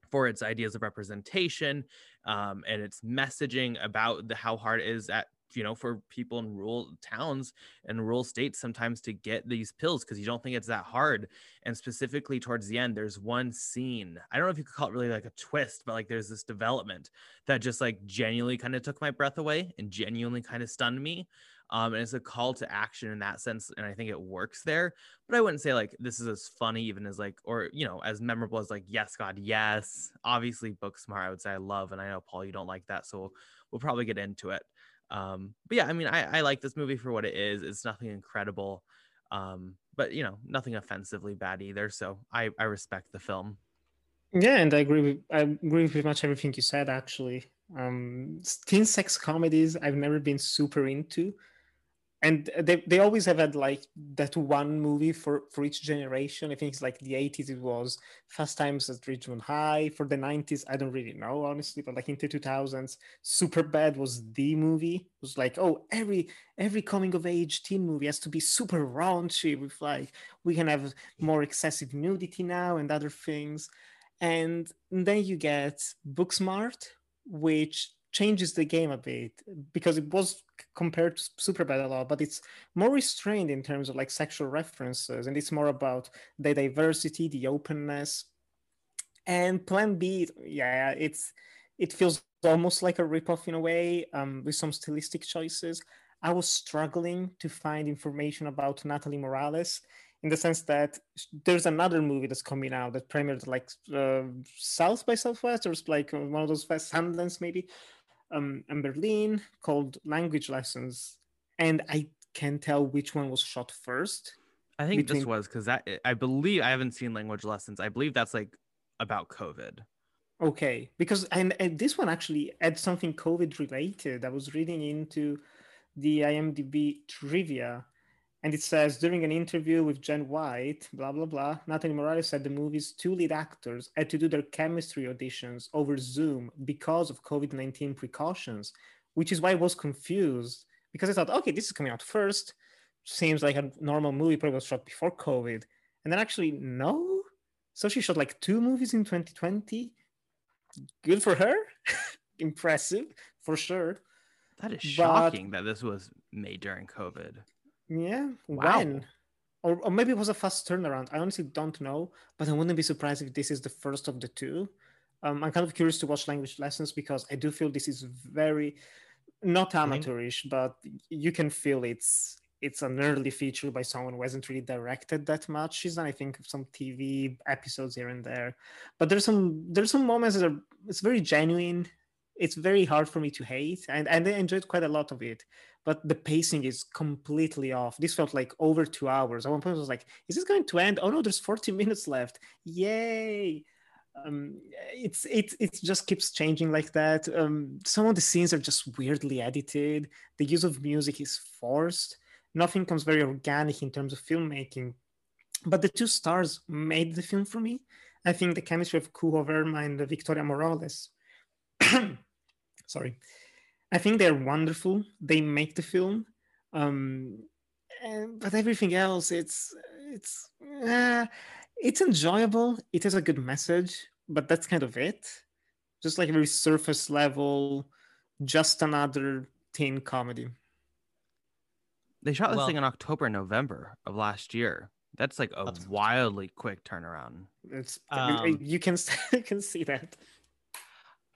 for its ideas of representation um, and its messaging about the how hard it is at you know for people in rural towns and rural states sometimes to get these pills because you don't think it's that hard and specifically towards the end there's one scene i don't know if you could call it really like a twist but like there's this development that just like genuinely kind of took my breath away and genuinely kind of stunned me um, and it's a call to action in that sense and i think it works there but i wouldn't say like this is as funny even as like or you know as memorable as like yes god yes obviously booksmart i would say i love and i know paul you don't like that so we'll probably get into it um, but yeah, I mean, I, I like this movie for what it is. It's nothing incredible, um, but you know, nothing offensively bad either. So I, I respect the film. Yeah, and I agree with I agree with pretty much everything you said. Actually, um, teen sex comedies I've never been super into and they, they always have had like that one movie for for each generation. I think it's like the 80s it was fast times at ridgemont high. For the 90s i don't really know honestly but like in the 2000s superbad was the movie. It was like oh every every coming of age teen movie has to be super raunchy with like we can have more excessive nudity now and other things. And then you get booksmart which changes the game a bit because it was compared to Superbad a lot, but it's more restrained in terms of like sexual references, and it's more about the diversity, the openness, And Plan B, yeah, it's it feels almost like a ripoff in a way, um, with some stylistic choices. I was struggling to find information about Natalie Morales in the sense that there's another movie that's coming out that premiered like uh, South by Southwest or like one of those fest Sundance maybe, um, in Berlin called Language Lessons, and I can't tell which one was shot first. I think between... this was because that I believe I haven't seen Language Lessons. I believe that's like about COVID. Okay, because and, and this one actually had something COVID related. I was reading into the IMDb trivia, and it says during an interview with Jen White, blah blah blah, Natalie Morales said the movie's two lead actors had to do their chemistry auditions over Zoom because of COVID nineteen precautions, which is why I was confused because I thought, okay, this is coming out first, seems like a normal movie, probably was shot before COVID, and then actually no. So she shot like two movies in 2020 good for her. Impressive for sure. That is shocking but, that this was made during COVID. Yeah. Wow. When? Or, or maybe it was a fast turnaround. I honestly don't know, but I wouldn't be surprised if this is the first of the two. Um, I'm kind of curious to watch language lessons because I do feel this is very not amateurish, but you can feel it's it's an early feature by someone who hasn't really directed that much. She's done, I think, some TV episodes here and there, but there's some there's some moments that are it's very genuine. It's very hard for me to hate, and and I enjoyed quite a lot of it. But the pacing is completely off. This felt like over two hours. At one point, I was like, "Is this going to end?" Oh no, there's 40 minutes left. Yay! Um, it's it it just keeps changing like that. Um, some of the scenes are just weirdly edited. The use of music is forced nothing comes very organic in terms of filmmaking. But the two stars made the film for me. I think the chemistry of Kuhoo Verma and Victoria Moroles. sorry. I think they're wonderful. They make the film. Um, and, but everything else, it's it's uh, it's enjoyable. It has a good message, but that's kind of it. Just like a very surface level, just another teen comedy. They shot this well, thing in October, November of last year. That's like a that's wildly quick turnaround. It's um, you can you can see that.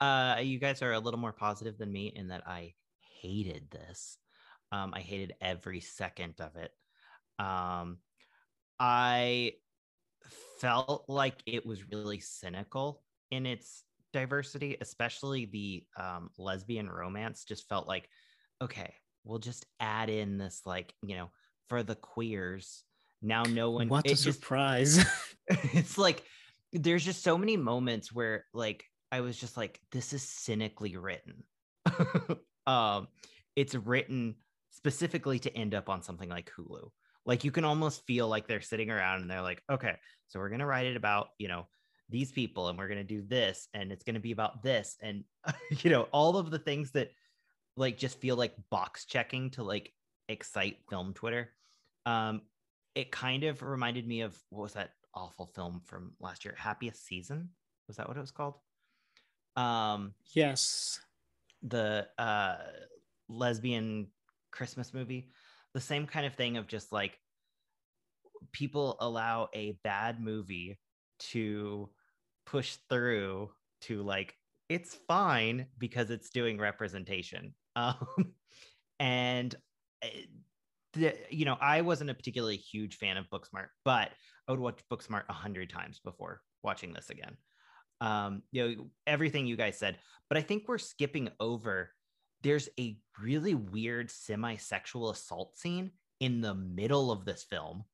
Uh, you guys are a little more positive than me in that I hated this. Um, I hated every second of it. Um, I felt like it was really cynical in its diversity, especially the um, lesbian romance. Just felt like, okay, we'll just add in this like you know for the queers now no one what a surprise just, it's like there's just so many moments where like i was just like this is cynically written um it's written specifically to end up on something like hulu like you can almost feel like they're sitting around and they're like okay so we're to write it about you know these people and we're to do this and it's to be about this and you know all of the things that like just feel like box checking to like excite film Twitter. Um, it kind of reminded me of what was that awful film from last year? Happiest Season was that what it was called? Um, yes, the uh, lesbian Christmas movie. The same kind of thing of just like people allow a bad movie to push through to like it's fine because it's doing representation um, and eh, the, you know, I wasn't a particularly huge fan of Booksmart, but I would watch Booksmart a hundred times before watching this again. Um, you know, everything you guys said, but I think we're skipping over. There's a really weird semi-sexual assault scene in the middle of this film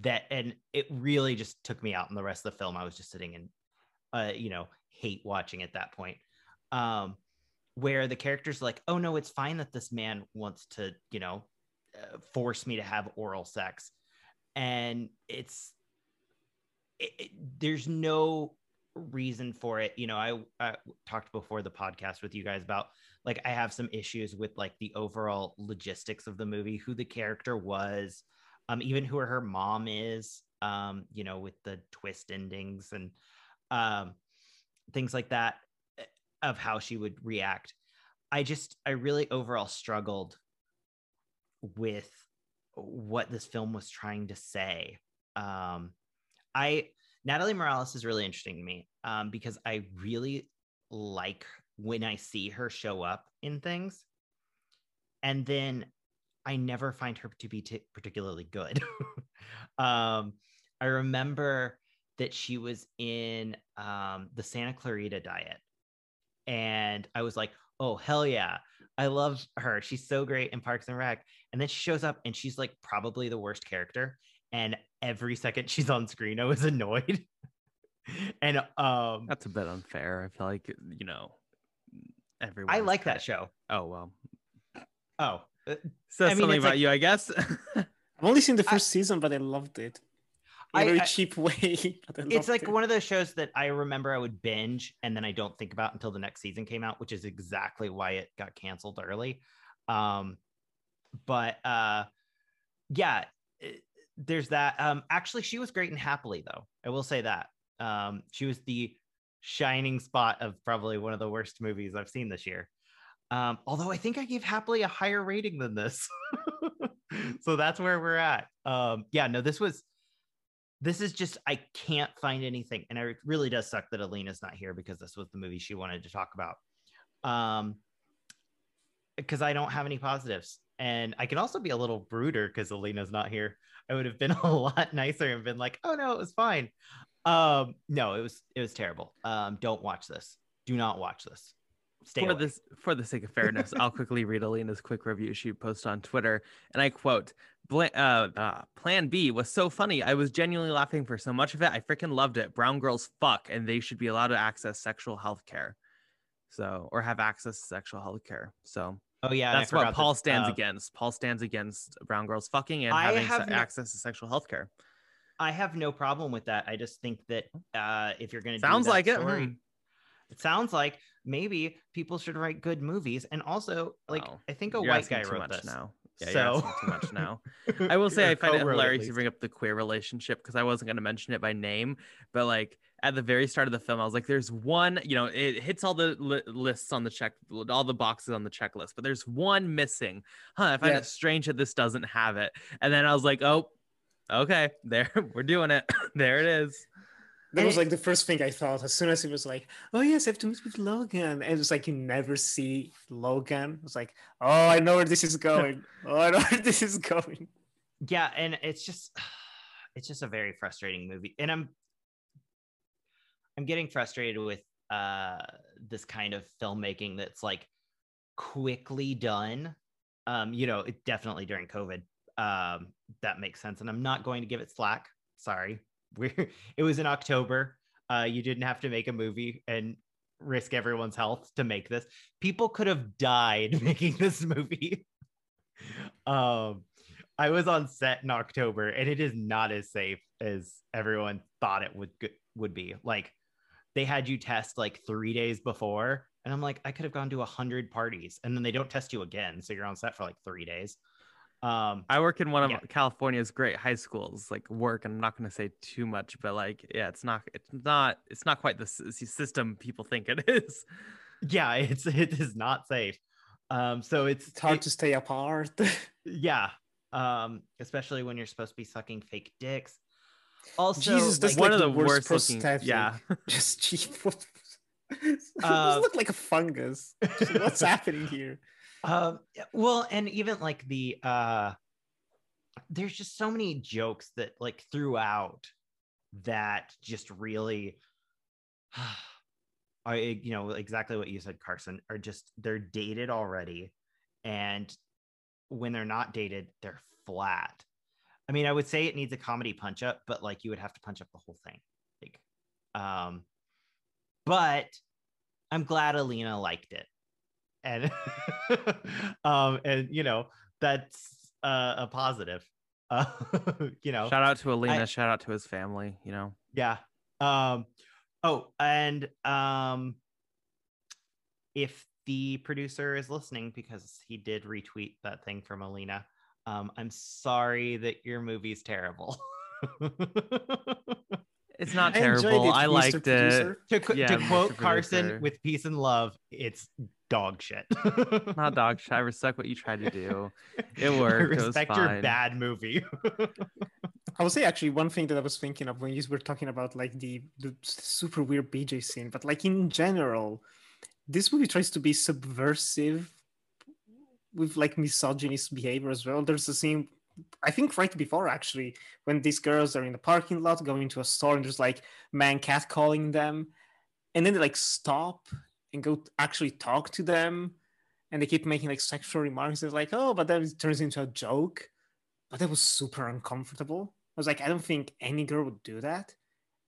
that, and it really just took me out. In the rest of the film, I was just sitting in, uh, you know, hate watching at that point. Um, where the character's like, oh no, it's fine that this man wants to, you know, uh, force me to have oral sex. And it's, it, it, there's no reason for it. You know, I, I talked before the podcast with you guys about like, I have some issues with like the overall logistics of the movie, who the character was, um, even who her mom is, um, you know, with the twist endings and, um, things like that of how she would react. I just, I really overall struggled with what this film was trying to say. Um, I Natalie Morales is really interesting to me um, because I really like when I see her show up in things, and then I never find her to be t- particularly good. um, I remember that she was in um, the Santa Clarita Diet, and I was like, "Oh hell yeah!" I love her. She's so great in Parks and Rec. And then she shows up and she's like probably the worst character. And every second she's on screen, I was annoyed. and um That's a bit unfair. I feel like you know everyone. I is like that show. Oh well, Oh, uh, says I mean, something about like- you, I guess. I've only seen the I- first season, but I loved it. In a I- very I- cheap way. it's like it. one of those shows that I remember I would binge and then I don't think about until the next season came out, which is exactly why it got canceled early. Um, but uh, yeah, it- there's that. Um, actually, she was great in Happily, though. I will say that. Um, she was the shining spot of probably one of the worst movies I've seen this year. Um, although I think I gave Happily a higher rating than this. so that's where we're at. Um, yeah, no, this was this is just I can't find anything, and it really does suck that Alina's not here because this was the movie she wanted to talk about. Um, because I don't have any positives, and I can also be a little brooder because Alina's not here. I would have been a lot nicer and been like, "Oh no, it was fine." Um, no, it was it was terrible. Um, don't watch this. Do not watch this. Stay for away. this for the sake of fairness, I'll quickly read Alina's quick review she posted on Twitter, and I quote: "Bla- uh, uh, "Plan B was so funny. I was genuinely laughing for so much of it. I freaking loved it. Brown girls fuck, and they should be allowed to access sexual health care, so or have access to sexual health care. So Oh yeah, that's what Paul that, stands uh, against. Paul stands against brown girls fucking and I having se- no- access to sexual health care. I have no problem with that. I just think that uh, if you're going to Sounds like it. story, Hmm. it sounds like maybe people should write good movies. And also, like I think a You're white guy too wrote much this. now. Yeah, so too much now. I will say I find it hilarious to bring up the queer relationship because I wasn't going to mention it by name, but like at the very start of the film, I was like, "There's one, you know, it hits all the li- lists on the check, all the boxes on the checklist, but there's one missing." Huh? I find Yeah. it strange that this doesn't have it. And then I was like, "Oh, okay, there, we're doing it. there it is." That was like the first thing I thought as soon as it was like, oh yes, I have to meet with Logan. And it's like you never see Logan. It's like, oh, I know where this is going. oh, I know where this is going. yeah, and it's just it's just a very frustrating movie. And I'm I'm getting frustrated with uh this kind of filmmaking that's like quickly done. Um, you know, it definitely during COVID. Um, that makes sense. And I'm not going to give it slack. Sorry. We're it was in October. Uh, you didn't have to make a movie and risk everyone's health to make this. People could have died making this movie. um, I was on set in October, and it is not as safe as everyone thought it would would be. Like they had you test like three days before, and I'm like, I could have gone to a hundred parties, and then they don't test you again, so you're on set for like three days. Um, I work in one of Yeah. California's great high schools, like work. and I'm not going to say too much, but like, yeah, it's not, it's not, it's not quite the s- s- system people think it is. yeah, it's it is not safe. Um, so it's It's hard it- to stay apart. yeah, um, especially when you're supposed to be sucking fake dicks. Also, Jesus, that's like, one like of the the worst worst looking, prosthetic. yeah. Just cheap. What? it Uh, look like a fungus. Just What's happening here? Um, well, and even like the uh there's just so many jokes that like throughout that just really I you know exactly what you said, Carson, are just they're dated already. And when they're not dated, they're flat. I mean, I would say it needs a comedy punch up, but like you would have to punch up the whole thing. Like, um, but I'm glad Alina liked it and um and you know that's uh, a positive uh you know Shout out to Alina. I- shout out to his family. You know, yeah um oh and um if the producer is listening because he did retweet that thing from alina um i'm sorry that your movie's terrible it's not I terrible. it, I Mr. liked it. To, qu- Yeah, to Mr. quote carson Producer. with peace and love it's dog shit Not dog shit. I respect what you tried to do. It I worked. It was respect your fine. bad movie I would say actually one thing that I was thinking of when you were talking about like the the super weird BJ scene, but like in general, this movie tries to be subversive with like misogynist behavior as well. There's a scene I think right before actually when these girls are in the parking lot going to a store and there's like man cat calling them. And then they like stop and go actually talk to them. And they keep making like sexual remarks. It's like oh but then it turns into a joke. But that was super uncomfortable. I was like i don't think any girl would do that.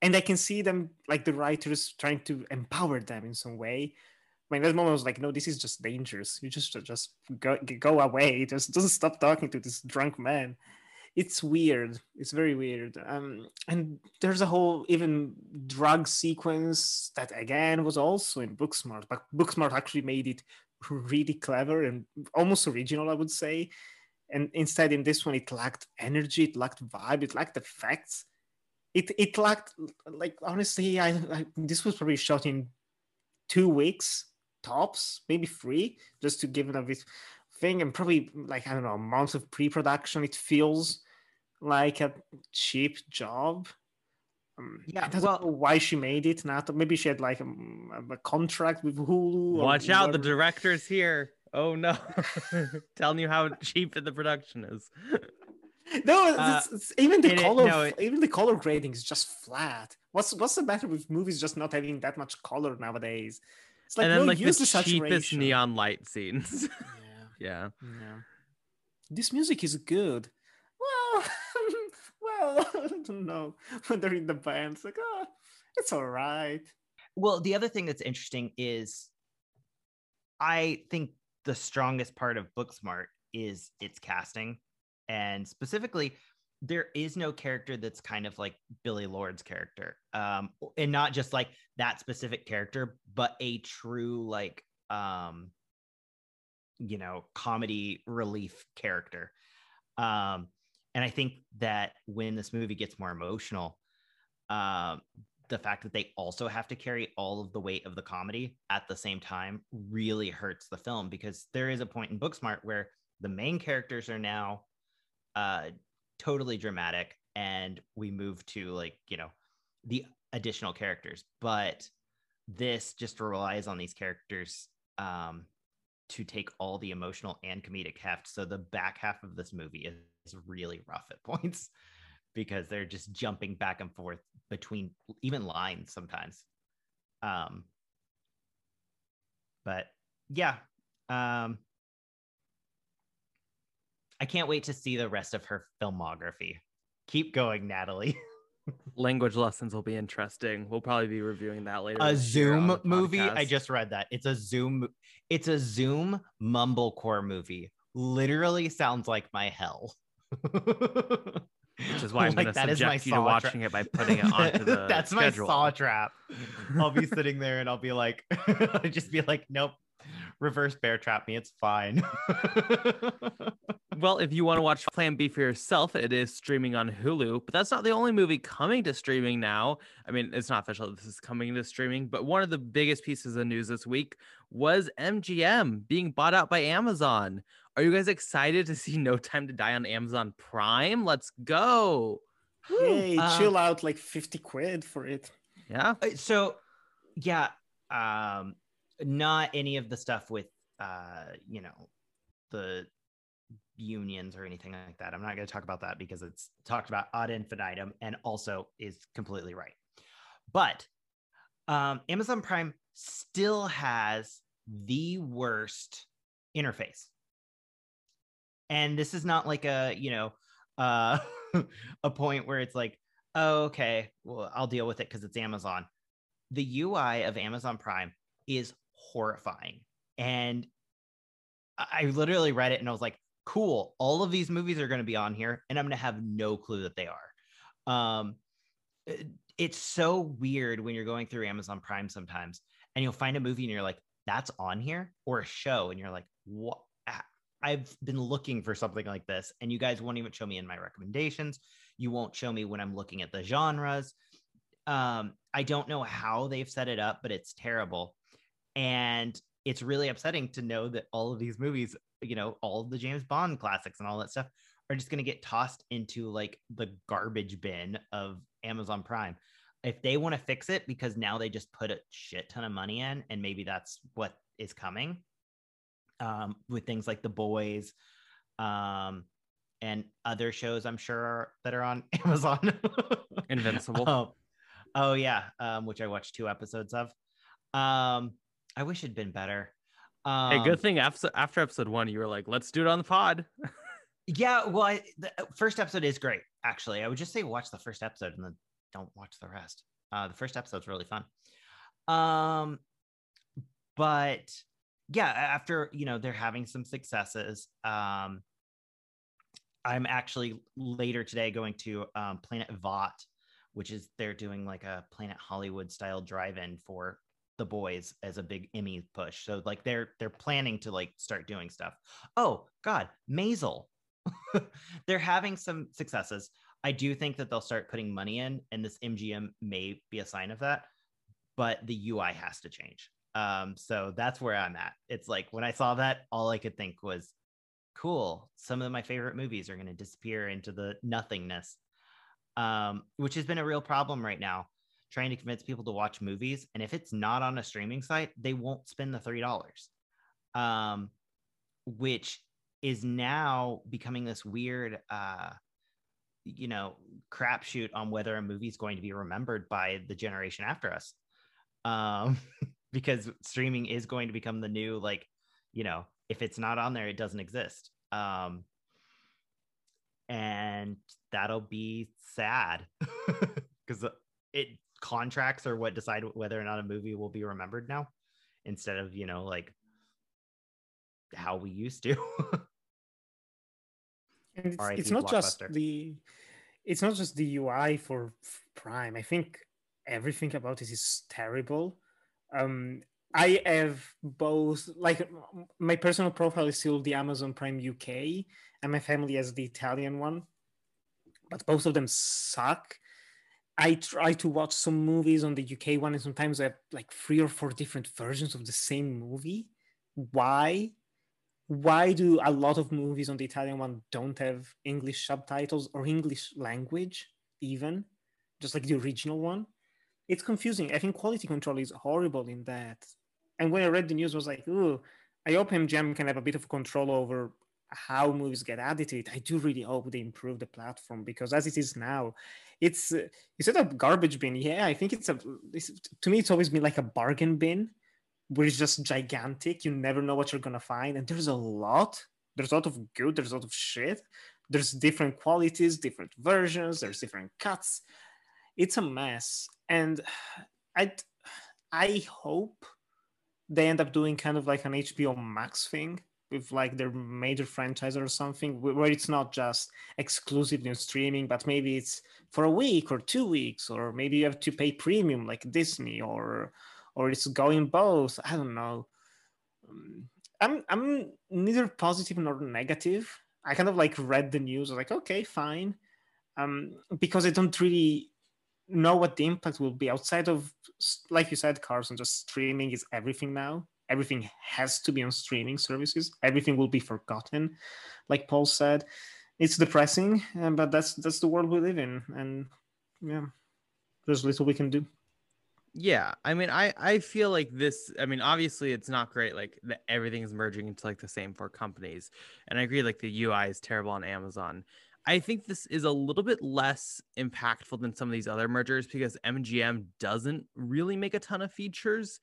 And i can see them like the writers trying to empower them in some way I mean, that moment was like, no, this is just dangerous. You just just go go away. Just doesn't stop talking to this drunk man. It's weird. It's very weird. Um, and there's a whole even drug sequence that again was also in Booksmart, but Booksmart actually made it really clever and almost original, I would say. And instead, in this one, it lacked energy, it lacked vibe, it lacked effects. It it lacked like honestly, I, I this was probably shot in two weeks tops, maybe three, just to give it a bit thing, and probably like I don't know, a month of pre-production. It feels like a cheap job. Um, yeah, I well, why she made it. Not maybe she had like a, a contract with Hulu. Watch out, the director's here. Oh no, telling you how cheap the production is. no, uh, it's, even the color, it, no, it, even the color grading is just flat. What's what's the matter with movies just not having that much color nowadays? It's like and then like the, the cheapest neon light scenes. yeah. yeah. Yeah. This music is good. Well, well, I don't know. When they're in the band, it's like, oh, it's all right. Well, the other thing that's interesting is I think the strongest part of Booksmart is its casting. And specifically, there is no character that's kind of like Billie Lourd's character. Um, and not just like that specific character, but a true like um you know, comedy relief character. Um, and I think that when this movie gets more emotional, um, the fact that they also have to carry all of the weight of the comedy at the same time really hurts the film because there is a point in Booksmart where the main characters are now uh, totally dramatic and we move to like you know the additional characters. But this just relies on these characters um to take all the emotional and comedic heft. So the back half of this movie is, really rough at points because they're just jumping back and forth between even lines sometimes. Um but yeah um I can't wait to see the rest of her filmography. Keep going, Natalie. Language lessons will be interesting. We'll probably be reviewing that later. A Zoom movie. I just read that. It's a Zoom. It's a Zoom mumblecore movie. Literally sounds like my hell. Which is why I'm like, going to subject you to watching it by putting it onto the. That's schedule. my saw trap. I'll be sitting there and I'll be like, I'll just be like, nope, reverse bear trap me. It's fine. well, if you want to watch Plan B for yourself, it is streaming on Hulu. But that's not the only movie coming to streaming now. I mean, it's not official. This is coming to streaming. But one of the biggest pieces of news this week was MGM being bought out by Amazon. Are you guys excited to see No Time to Die on Amazon Prime? Let's go. Hey, uh, chill out like 50 quid for it. Yeah. Uh, so, yeah. Um, not any of the stuff with uh you know the unions or anything like that. I'm not going to talk about that because it's talked about ad infinitum and also is completely right. But um amazon prime still has the worst interface. And this is not like a you know uh a point where it's like oh, okay well i'll deal with it because it's amazon. The ui of amazon prime is horrifying. And I literally read it and I was like, cool, all of these movies are going to be on here, and I'm going to have no clue that they are. Um, it's so weird when you're going through Amazon Prime sometimes and you'll find a movie and you're like, that's on here, or a show, and you're like, what? I've been looking for something like this, and you guys won't even show me in my recommendations. You won't show me when I'm looking at the genres. Um, I don't know how they've set it up, but it's terrible. And it's really upsetting to know that all of these movies, you know, all of the James Bond classics and all that stuff are just going to get tossed into like the garbage bin of Amazon Prime. If they want to fix it because now they just put a shit ton of money in, and maybe that's what is coming um, with things like The Boys um, and other shows, I'm sure that are on Amazon. Invincible. Oh, oh yeah, um, which I watched two episodes of. Um, I wish it'd been better. Um, hey, good thing after, after episode one, you were like, let's do it on the pod. yeah, well, I, the uh, first episode is great. Actually, I would just say watch the first episode and then don't watch the rest. Uh, the first episode's really fun. Um, but yeah, after you know they're having some successes. Um, I'm actually later today going to um, Planet Vought, which is they're doing like a Planet Hollywood style drive-in for the boys as a big Emmy push. So like they're they're planning to like start doing stuff. Oh God, Maisel. they're having some successes. I do think that they'll start putting money in, and this MGM may be a sign of that. But the UI has to change. Um, so that's where I'm at. It's like when I saw that, all I could think was, cool. Some of my favorite movies are going to disappear into the nothingness, um, which has been a real problem right now. Trying to convince people to watch movies, and if it's not on a streaming site, they won't spend the three dollars, um, which is now becoming this weird, uh, you know, crapshoot on whether a movie is going to be remembered by the generation after us. Um, because streaming is going to become the new like you know if it's not on there it doesn't exist um and that'll be sad because it contracts are what decide whether or not a movie will be remembered now instead of you know like how we used to. And it's, it's not just the it's not just the ui for prime. I think everything about it is terrible. Um, I have both, like my personal profile is still the Amazon Prime UK, and my family has the Italian one, but both of them suck. I try to watch some movies on the UK one, and sometimes I have like three or four different versions of the same movie. Why? Why do a lot of movies on the Italian one don't have English subtitles or English language, even? Just like the original one? it's confusing. I think quality control is horrible in that. And when I read the news, I was like, "Ooh, I hope MGM can have a bit of control over how movies get it." I do really hope they improve the platform because as it is now, it's uh, instead of garbage bin. Yeah, I think it's a. It's, to me, it's always been like a bargain bin, where it's just gigantic. You never know what you're gonna find, and there's a lot. There's a lot of good. There's a lot of shit. There's different qualities, different versions. There's different cuts. It's a mess and I I hope they end up doing kind of like an HBO Max thing with like their major franchise or something where it's not just exclusively on streaming but maybe it's for a week or two weeks or maybe you have to pay premium like disney or or it's going both i don't know. Um, i'm i'm neither positive nor negative. I kind of like read the news I was like okay fine. Um because i don't really know what the impact will be outside of like you said carson just streaming is everything now everything has to be on streaming services. Everything will be forgotten like paul said. It's depressing uh, but that's that's the world we live in and yeah there's little we can do. Yeah i mean i i feel like this i mean obviously it's not great like that everything is merging into like the same four companies and i agree like the ui is terrible on amazon. I think this is a little bit less impactful than some of these other mergers because MGM doesn't really make a ton of features,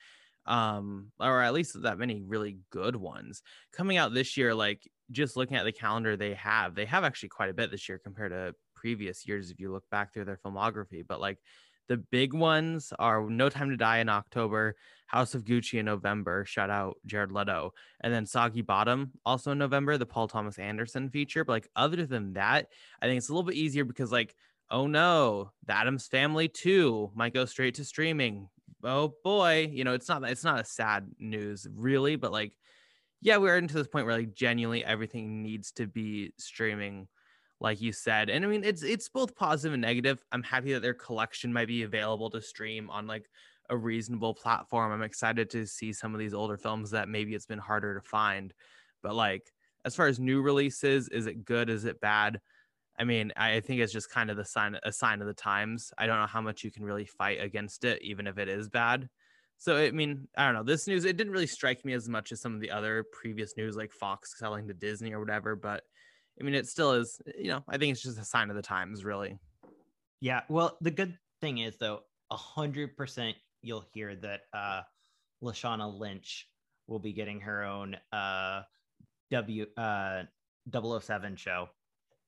um, or at least that many really good ones coming out this year. Like just looking at the calendar they have, they have actually quite a bit this year compared to previous years if you look back through their filmography. But like the big ones are No Time to Die in October, House of Gucci in November. Shout out Jared Leto. And then Soggy Bottom also in November, the Paul Thomas Anderson feature. But like other than that, I think it's a little bit easier because like, oh no, the Addams Family 2 might go straight to streaming. Oh boy, you know, it's not it's not a sad news really, but like, yeah, we're into this point where like genuinely everything needs to be streaming like you said. And I mean, it's it's both positive and negative. I'm happy that their collection might be available to stream on like a reasonable platform. I'm excited to see some of these older films that maybe it's been harder to find. But like as far as new releases, is it good? Is it bad? I mean, I think it's just kind of the sign a sign of the times. I don't know how much you can really fight against it, even if it is bad. So I mean, I don't know. This news it didn't really strike me as much as some of the other previous news, like Fox selling to Disney or whatever. But I mean, it still is. You know, I think it's just a sign of the times, really. Yeah. Well, the good thing is though, a hundred percent you'll hear that uh Lashana Lynch will be getting her own uh W uh 007 show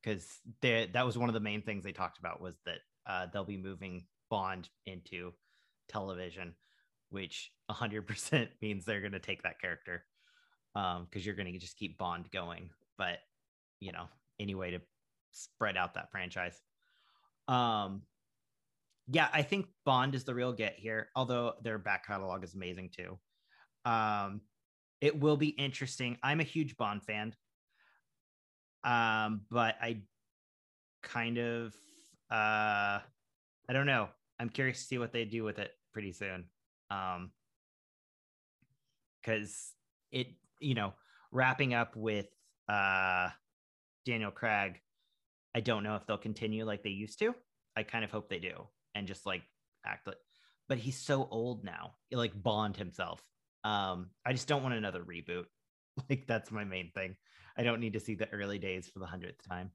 because that was one of the main things they talked about was that uh, they'll be moving Bond into television, which 100% means they're going to take that character because um, you're going to just keep Bond going. But you know, any way to spread out that franchise. Um, yeah, I think Bond is the real get here, although their back catalog is amazing too. Um, it will be interesting. I'm a huge Bond fan. Um, but I kind of uh I don't know. I'm curious to see what they do with it pretty soon. Um because it, you know, wrapping up with uh Daniel Craig, I don't know if they'll continue like they used to. I kind of hope they do and just like act like but he's so old now, like Bond himself. Um, I just don't want another reboot. Like that's my main thing. I don't need to see the early days for the hundredth time.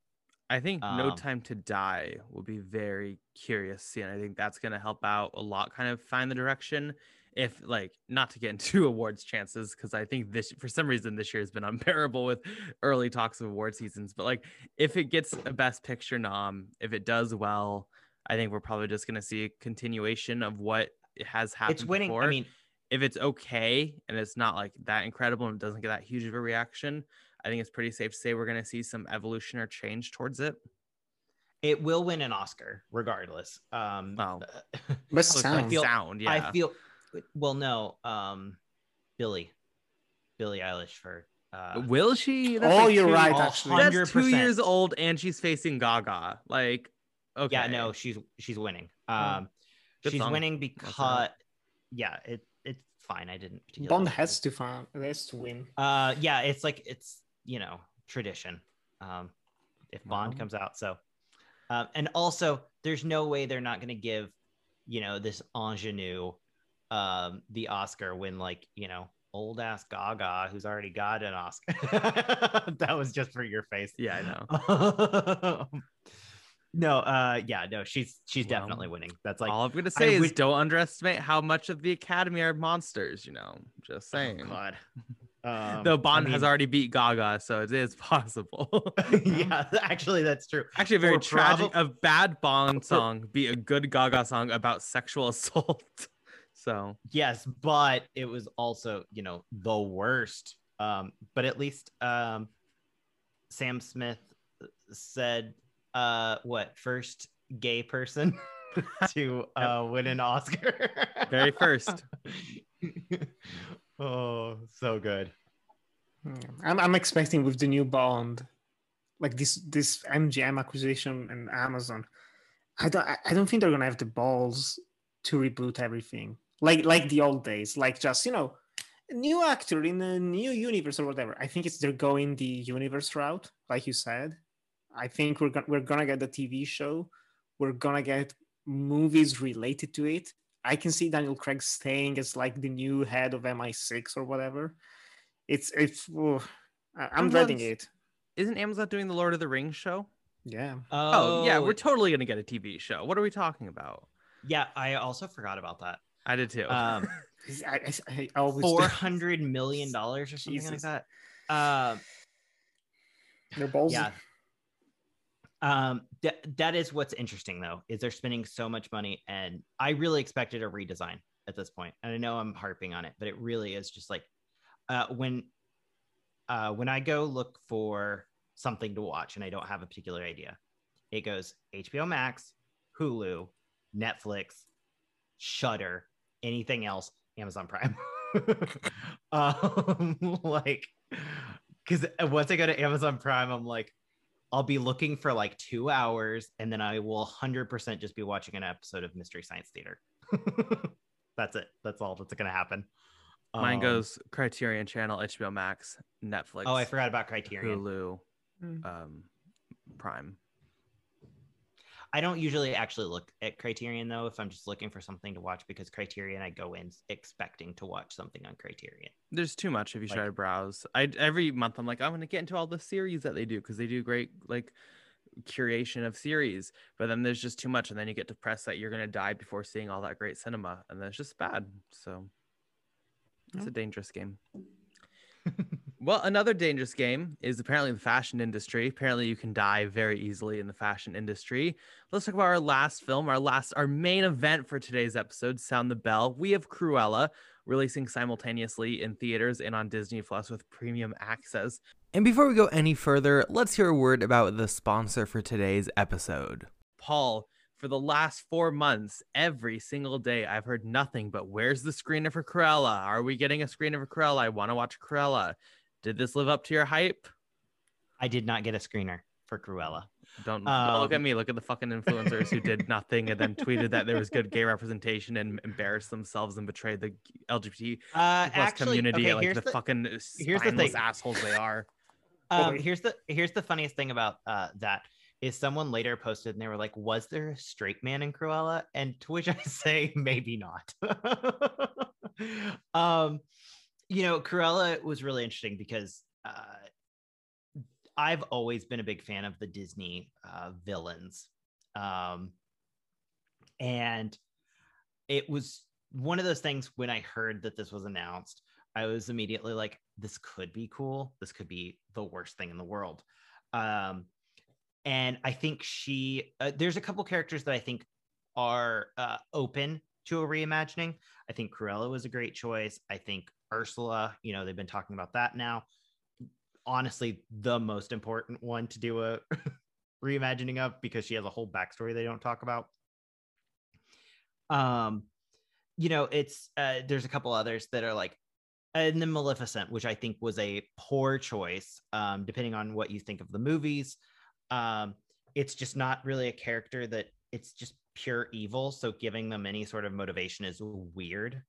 I think um, No Time to Die will be very curious to see, and I think that's going to help out a lot. Kind of find the direction. If like not to get into awards chances, because I think this for some reason this year has been unbearable with early talks of award seasons. But like if it gets a Best Picture nom, if it does well, I think we're probably just going to see a continuation of what has happened. It's winning. Before. I mean, if it's okay and it's not like that incredible and it doesn't get that huge of a reaction, I think it's pretty safe to say we're going to see some evolution or change towards it. It will win an Oscar regardless. Um, well, but sound, I feel, sound, yeah. I feel. Well, no, um, Billy, Billie Eilish for. Uh, will she? That's oh, like you're two, right. Actually, that's two years old, and she's facing Gaga. Like, okay, yeah, no, she's she's winning. Um, she's song. winning because, yeah, it it's fine. I didn't. Bond has to find has to win. Uh, yeah, it's like it's you know tradition um, if Bond comes out. So, um, and also there's no way they're not going to give you know this ingenue um, the Oscar when like you know old ass Gaga who's already got an Oscar. that was just for your face. Yeah, I know. no, uh, yeah, no, she's she's well, definitely winning. That's like all I'm gonna say I is would... don't underestimate how much of the Academy are monsters. You know, just oh, saying. Oh, God. Um, Though Bond I mean, has already beat Gaga, so it is possible. yeah, actually, that's true. Actually, a very tragic, a bad Bond song beat a good Gaga song about sexual assault. so yes, but it was also, you know, the worst. Um, but at least um, Sam Smith said, uh, what first gay person to uh, win an Oscar? very first. Oh, so good. Hmm. I'm I'm expecting with the new Bond, like this this MGM acquisition and Amazon. I don't I don't think they're gonna have the balls to reboot everything like like the old days, like just you know, new actor in a new universe or whatever. I think it's they're going the universe route, like you said. I think we're gonna we're gonna get the TV show. We're gonna get movies related to it. I can see Daniel Craig staying as like the new head of MI6 or whatever. It's it's. Oh, I'm dreading it. Isn't Amazon doing the Lord of the Rings show? Yeah. Oh, oh yeah, we're totally gonna get a TV show. What are we talking about? Yeah, I also forgot about that. I did too. Um, I, I, I four hundred million dollars or something Jesus. like that. Um, They're balls. Yeah, um, th- that is what's interesting though, is they're spending so much money, and I really expected a redesign at this point. And I know I'm harping on it, but it really is just like uh, when uh, when I go look for something to watch and I don't have a particular idea, it goes HBO Max, Hulu, Netflix, shutter anything else, Amazon Prime. um, like, because once I go to Amazon Prime, I'm like, I'll be looking for like two hours and then I will 100% just be watching an episode of Mystery Science Theater. that's it. That's all that's going to happen. Mine Um, goes Criterion Channel, HBO Max, Netflix. Oh, I forgot about Criterion. Hulu, Mm. um, Prime. I don't usually actually look at Criterion though if I'm just looking for something to watch because Criterion I go in expecting to watch something on Criterion. There's too much if you try to browse. I every month I'm like I'm gonna get into all the series that they do because they do great like curation of series. But then there's just too much, and then you get depressed that you're gonna die before seeing all that great cinema, and then it's just bad. So it's Yeah. a dangerous game. Well, another dangerous game is apparently the fashion industry. Apparently, you can die very easily in the fashion industry. Let's talk about our last film, our last, our main event for today's episode, Sound the Bell. We have Cruella releasing simultaneously in theaters and on Disney Plus with premium access. And before we go any further, let's hear a word about the sponsor for today's episode. Paul, for the last four months, every single day, I've heard nothing but where's the screener for Cruella? Are we getting a screener for Cruella? I want to watch Cruella. Did this live up to your hype? I did not get a screener for Cruella. Don't, don't look at Um, me. Look at the fucking influencers who did nothing and then tweeted that there was good gay representation and embarrassed themselves and betrayed the LGBT Uh, plus actually, community okay, like the, the, fucking the spineless thing. assholes they are. um, here's the here's the funniest thing about uh, that is someone later posted and they were like, "Was there a straight man in Cruella?" And to which I say, maybe not. um, you know, Cruella was really interesting because uh, I've always been a big fan of the Disney uh, villains, um, and it was one of those things when I heard that this was announced. I was immediately like, this could be cool. This could be the worst thing in the world. Um, and I think she, uh, there's a couple characters that I think are uh, open to a reimagining. I think Cruella was a great choice. I think Ursula, you know, they've been talking about that now. Honestly, the most important one to do a reimagining of because she has a whole backstory they don't talk about. Um, you know, it's uh, there's a couple others that are like and then Maleficent, which I think was a poor choice, um, depending on what you think of the movies. Um, it's just not really a character that it's just pure evil. So giving them any sort of motivation is weird.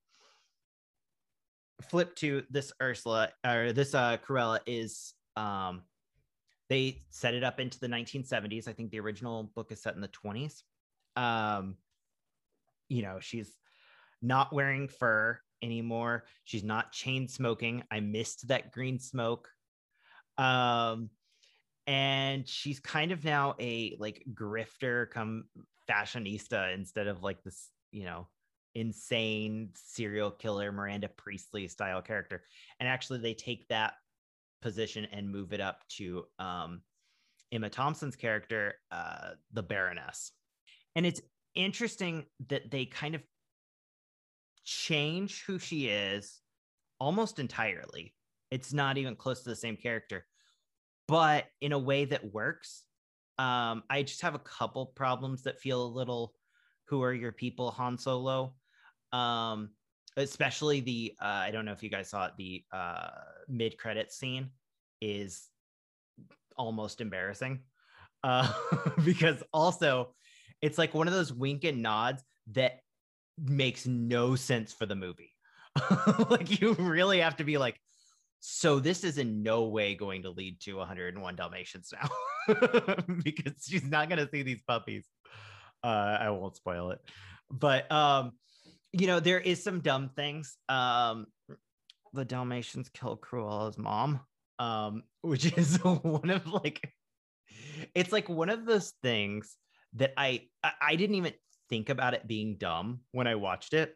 Flip to this Ursula or this uh, Cruella is um, they set it up into the 1970s. I think the original book is set in the 20s. Um, you know, she's not wearing fur anymore. She's not chain smoking. I missed that green smoke. Um, and she's kind of now a like grifter come fashionista instead of like this, you know, insane serial killer Miranda Priestly style character. And actually they take that position and move it up to um Emma Thompson's character, uh, the Baroness. And it's interesting that they kind of change who she is almost entirely. It's not even close to the same character, but in a way that works. Um, I just have a couple problems that feel a little who are your people, Han Solo. Um, especially the uh, I don't know if you guys saw it, the uh mid credit scene is almost embarrassing. Uh because also it's like one of those wink and nods that makes no sense for the movie. like you really have to be like, so this is in no way going to lead to 101 Dalmatians now, because she's not going to see these puppies. Uh, I won't spoil it, but um, you know there is some dumb things. Um, the Dalmatians kill Cruella's mom, um, which is one of like, it's like one of those things that I I, didn't even think about it being dumb when I watched it.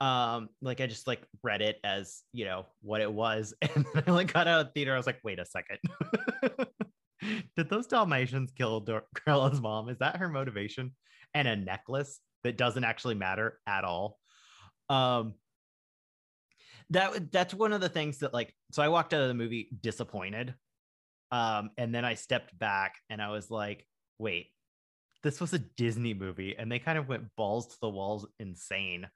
Um, like I just like read it as you know what it was, and then I like got out of the theater. I was like, wait a second. Did those Dalmatians kill Cruella's mom? Is that her motivation? And a necklace that doesn't actually matter at all. Um, that that's one of the things that like. So I walked out of the movie disappointed, um, and then I stepped back and I was like, wait, this was a Disney movie and they kind of went balls to the walls insane.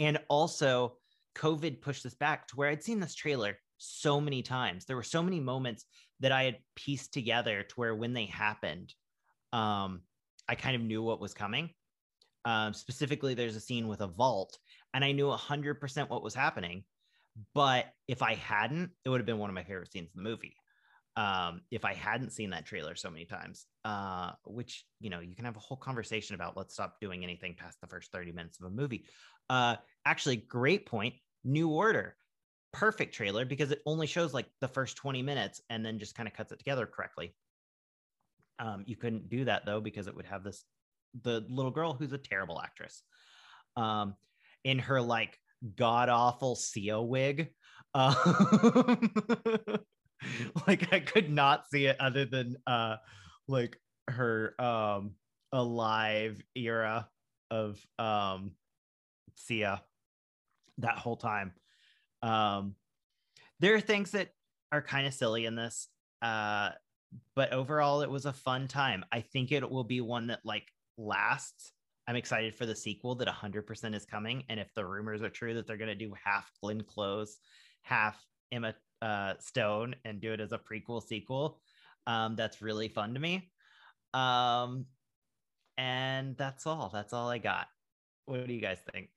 And also, COVID pushed this back to where I'd seen this trailer so many times. There were so many moments that I had pieced together to where when they happened, um, I kind of knew what was coming. Um, specifically, there's a scene with a vault, and I knew 100% what was happening. But if I hadn't, it would have been one of my favorite scenes in the movie. Um, if I hadn't seen that trailer so many times, uh, which you know, you can have a whole conversation about let's stop doing anything past the first 30 minutes of a movie. Uh, actually, great point. New Order, perfect trailer because it only shows like the first 20 minutes and then just kind of cuts it together correctly. Um, you couldn't do that though because it would have this the little girl who's a terrible actress um, in her like god awful Sia wig. Um, like I could not see it other than uh, like her um, alive era of um, Sia that whole time. Um, there are things that are kind of silly in this, uh, but overall, it was a fun time. I think it will be one that like lasts. I'm excited for the sequel that 100% is coming. And if the rumors are true that they're going to do half Glenn Close, half Emma uh, Stone, and do it as a prequel sequel, um, that's really fun to me. Um, and that's all. That's all I got. What do you guys think?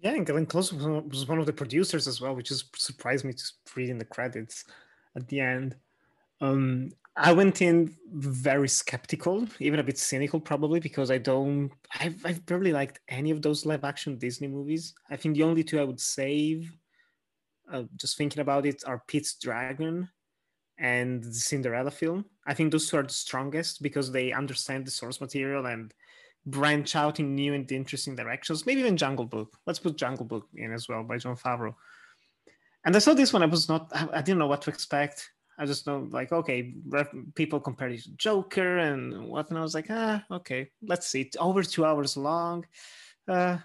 Yeah, and Glenn Close was one of the producers as well, which just surprised me to read in the credits at the end. Um, I went in very skeptical, even a bit cynical, probably because I don't, I've, I've barely liked any of those live action Disney movies. I think the only two I would save, uh, just thinking about it, are Pete's Dragon and the Cinderella film. I think those two are the strongest because they understand the source material and branch out in new and interesting directions. Maybe even Jungle Book. Let's put Jungle Book in as well by Jon Favreau. And I saw this one. I was not. I didn't know what to expect. I just know, like, okay, people compare it to Joker and what, and I was like, ah, okay, let's see. It's over two hours long. Uh,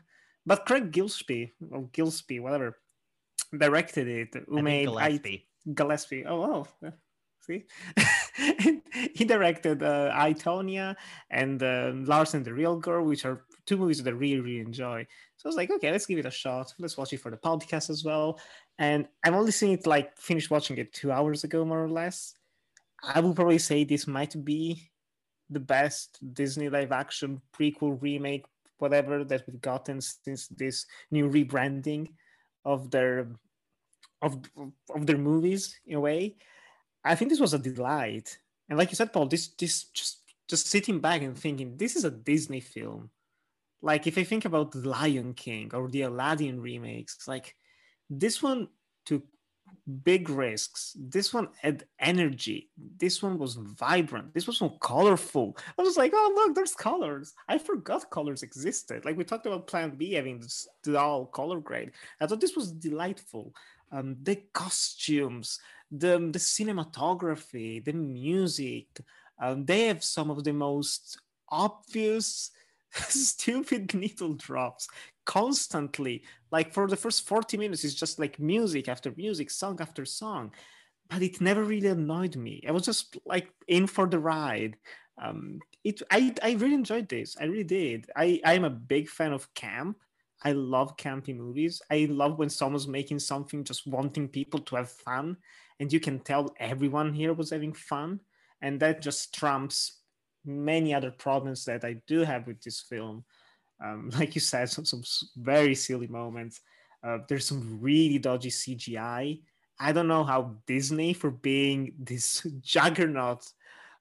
but Craig Gillespie, or Gillespie, whatever, directed it. Who I made Gillespie. I, Gillespie. Oh, oh, see, he directed uh, I Tonya and uh, Lars and the Real Girl, which are two movies that I really, really enjoy. So I was like, okay, let's give it a shot. Let's watch it for the podcast as well. And I'm only seeing it like finished watching it two hours ago, more or less. I would probably say this might be the best Disney live action prequel remake, whatever that we've gotten since this new rebranding of their of of their movies in a way. I think this was a delight. And like you said, Paul, this this just just sitting back and thinking this is a Disney film. Like if I think about the Lion King or the Aladdin remakes, like this one took big risks. This one had energy. This one was vibrant. This was so colorful. I was like, oh look, there's colors. I forgot colors existed. Like we talked about Plan B having this dull color grade. I thought this was delightful. Um, the costumes, the the cinematography, the music. Um, they have some of the most obvious stupid needle drops constantly. Like for the first 40 minutes, it's just like music after music, song after song. But it never really annoyed me. I was just like in for the ride. Um, it I, I really enjoyed this. I really did. I, I'm a big fan of camp. I love campy movies. I love when someone's making something just wanting people to have fun. And you can tell everyone here was having fun. And that just trumps many other problems that I do have with this film. Um, like you said, some, some very silly moments. Uh, there's some really dodgy CGI. I don't know how Disney, for being this juggernaut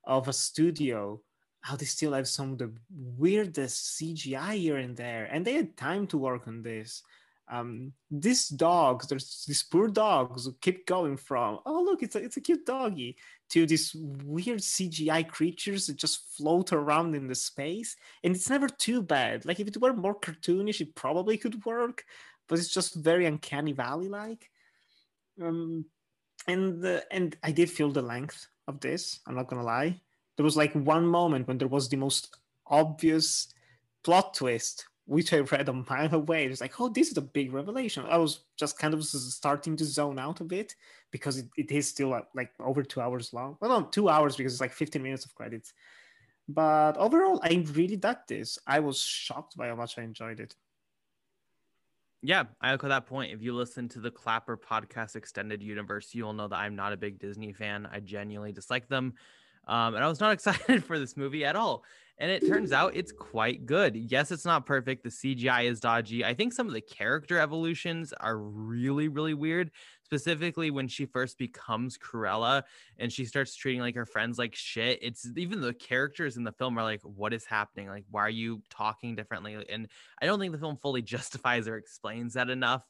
of a studio, how they still have some of the weirdest CGI here and there. And they had time to work on this. Um, these dogs, there's these poor dogs who keep going from, oh, look, it's a, it's a cute doggy, to these weird CGI creatures that just float around in the space. And it's never too bad. Like if it were more cartoonish, it probably could work, but it's just very uncanny valley like. Um, and and I did feel the length of this. I'm not gonna lie. There was like one moment when there was the most obvious plot twist which I read a mile away. It was like, oh, this is a big revelation. I was just kind of starting to zone out a bit because it, it is still uh, like over two hours long. Well, not two hours because it's like 15 minutes of credits. But overall, I really dug this. I was shocked by how much I enjoyed it. Yeah, I echo that point. If you listen to the Clapper podcast extended universe, you'll know that I'm not a big Disney fan. I genuinely dislike them. Um, and I was not excited for this movie at all. And it turns out it's quite good. Yes, it's not perfect. The CGI is dodgy. I think some of the character evolutions are really, really weird specifically when she first becomes Cruella and she starts treating like her friends like shit. It's even the characters in the film are like, what is happening? Like, why are you talking differently? And I don't think the film fully justifies or explains that enough.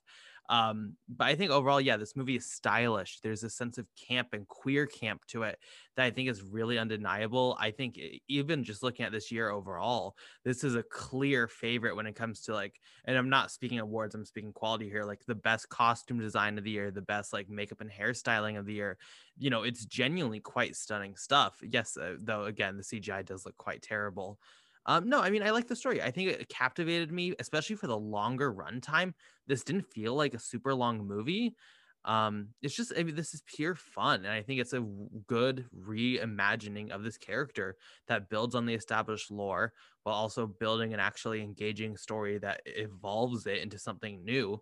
Um, but I think overall, yeah, this movie is stylish. There's a sense of camp and queer camp to it that I think is really undeniable. I think even just looking at this year overall, this is a clear favorite when it comes to like, and I'm not speaking awards, I'm speaking quality here, like the best costume design of the year, the best like makeup and hairstyling of the year. You know, it's genuinely quite stunning stuff. Yes, uh, though, again, the CGI does look quite terrible. Um, no, I mean, I like the story. I think it captivated me, especially for the longer runtime. This didn't feel like a super long movie. Um, it's just, I mean, this is pure fun. And I think it's a good reimagining of this character that builds on the established lore while also building an actually engaging story that evolves it into something new.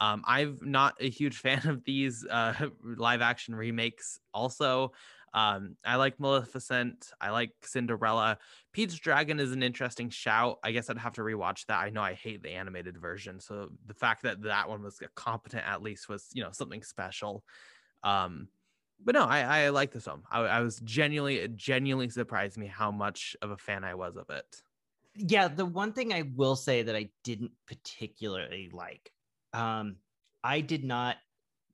Um, I'm not a huge fan of these uh, live action remakes, also. Um, I like Maleficent. I like Cinderella. Pete's Dragon is an interesting shout. I guess I'd have to rewatch that. I know I hate the animated version, so the fact that that one was competent at least was you know something special. Um, but no, I, I like this film. I, I was genuinely, it genuinely surprised me how much of a fan I was of it. Yeah, the one thing I will say that I didn't particularly like, um, I did not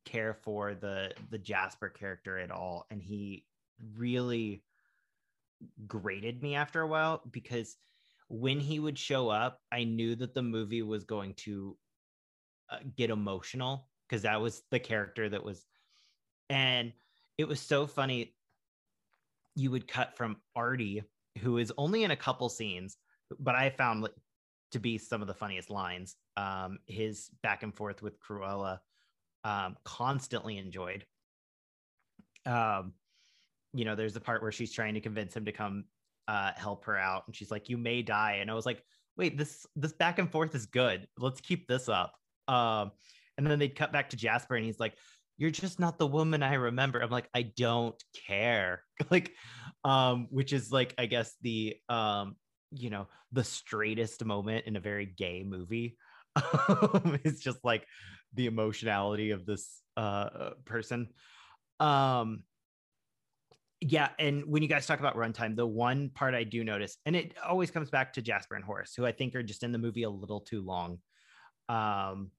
care for the the Jasper character at all, and he really grated me after a while because when he would show up, I knew that the movie was going to uh, get emotional because that was the character that was, and it was so funny. You would cut from Artie, who is only in a couple scenes, but I found to be some of the funniest lines. Um, his back and forth with Cruella, um, constantly enjoyed. Um, you know, there's the part where she's trying to convince him to come uh, help her out, and she's like, "You may die," and I was like, "Wait, this this back and forth is good. Let's keep this up." Um, and then they'd cut back to Jasper, and he's like, "You're just not the woman I remember." I'm like, "I don't care," like, um, which is like, I guess the um, you know, the straightest moment in a very gay movie. it's just like the emotionality of this uh person. Um, yeah, and when you guys talk about runtime, the one part I do notice, and it always comes back to Jasper and Horace, who I think are just in the movie a little too long. Um,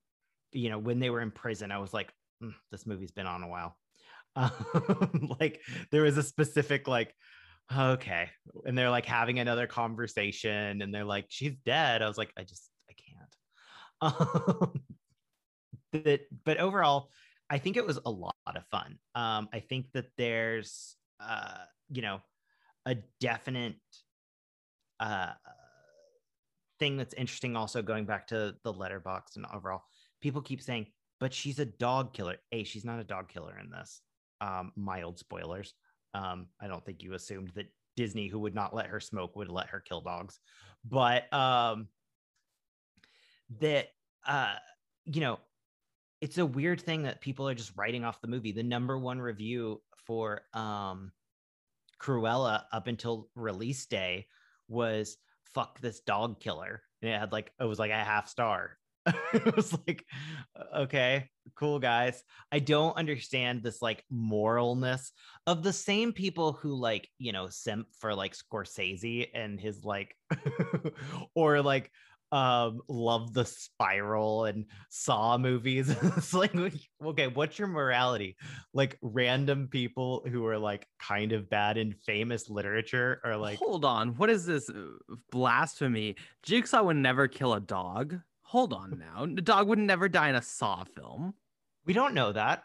you know, when they were in prison, I was like, mm, this movie's been on a while. Um, like there was a specific like, okay, and they're like having another conversation, and they're like, she's dead. I was like, I just, I can't. Um, that, but overall, I think it was a lot of fun. Um, I think that there's uh, you know, a definite uh, thing that's interesting. Also, going back to the Letterboxd and overall, people keep saying, "But she's a dog killer." A, she's not a dog killer in this. Um, mild spoilers. Um, I don't think you assumed that Disney, who would not let her smoke, would let her kill dogs, but um, that uh, you know, it's a weird thing that people are just writing off the movie. The number one review for um Cruella up until release day was fuck this dog killer. And it had like it was like a half star. it was like okay, cool guys. I don't understand this like moralness of the same people who like, you know, simp for like Scorsese and his like or like um love the spiral and saw movies. It's like okay what's your morality? Like random people who are like kind of bad in famous literature are like hold on what is this uh, blasphemy? Jigsaw would never kill a dog? Hold on now the dog would never die in a saw film. We don't know that.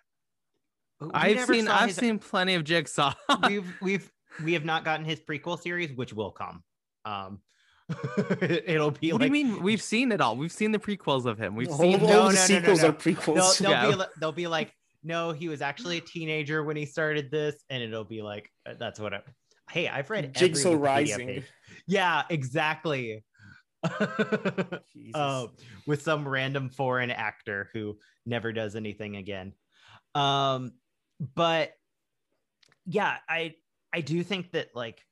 We i've seen i've his... seen plenty of jigsaw. We've we've we have not gotten his prequel series which will come. Um It'll be what like. do you mean? We've seen it all. We've seen the prequels of him. We've all, seen all no, the no, sequels no, no, are prequels. They'll, they'll, yeah. be, they'll be like, no, he was actually a teenager when he started this, and it'll be like, uh, that's what. I, hey, I've read Jigsaw Rising. Page. Yeah, exactly. uh, with some random foreign actor who never does anything again. Um, but yeah, I I do think that like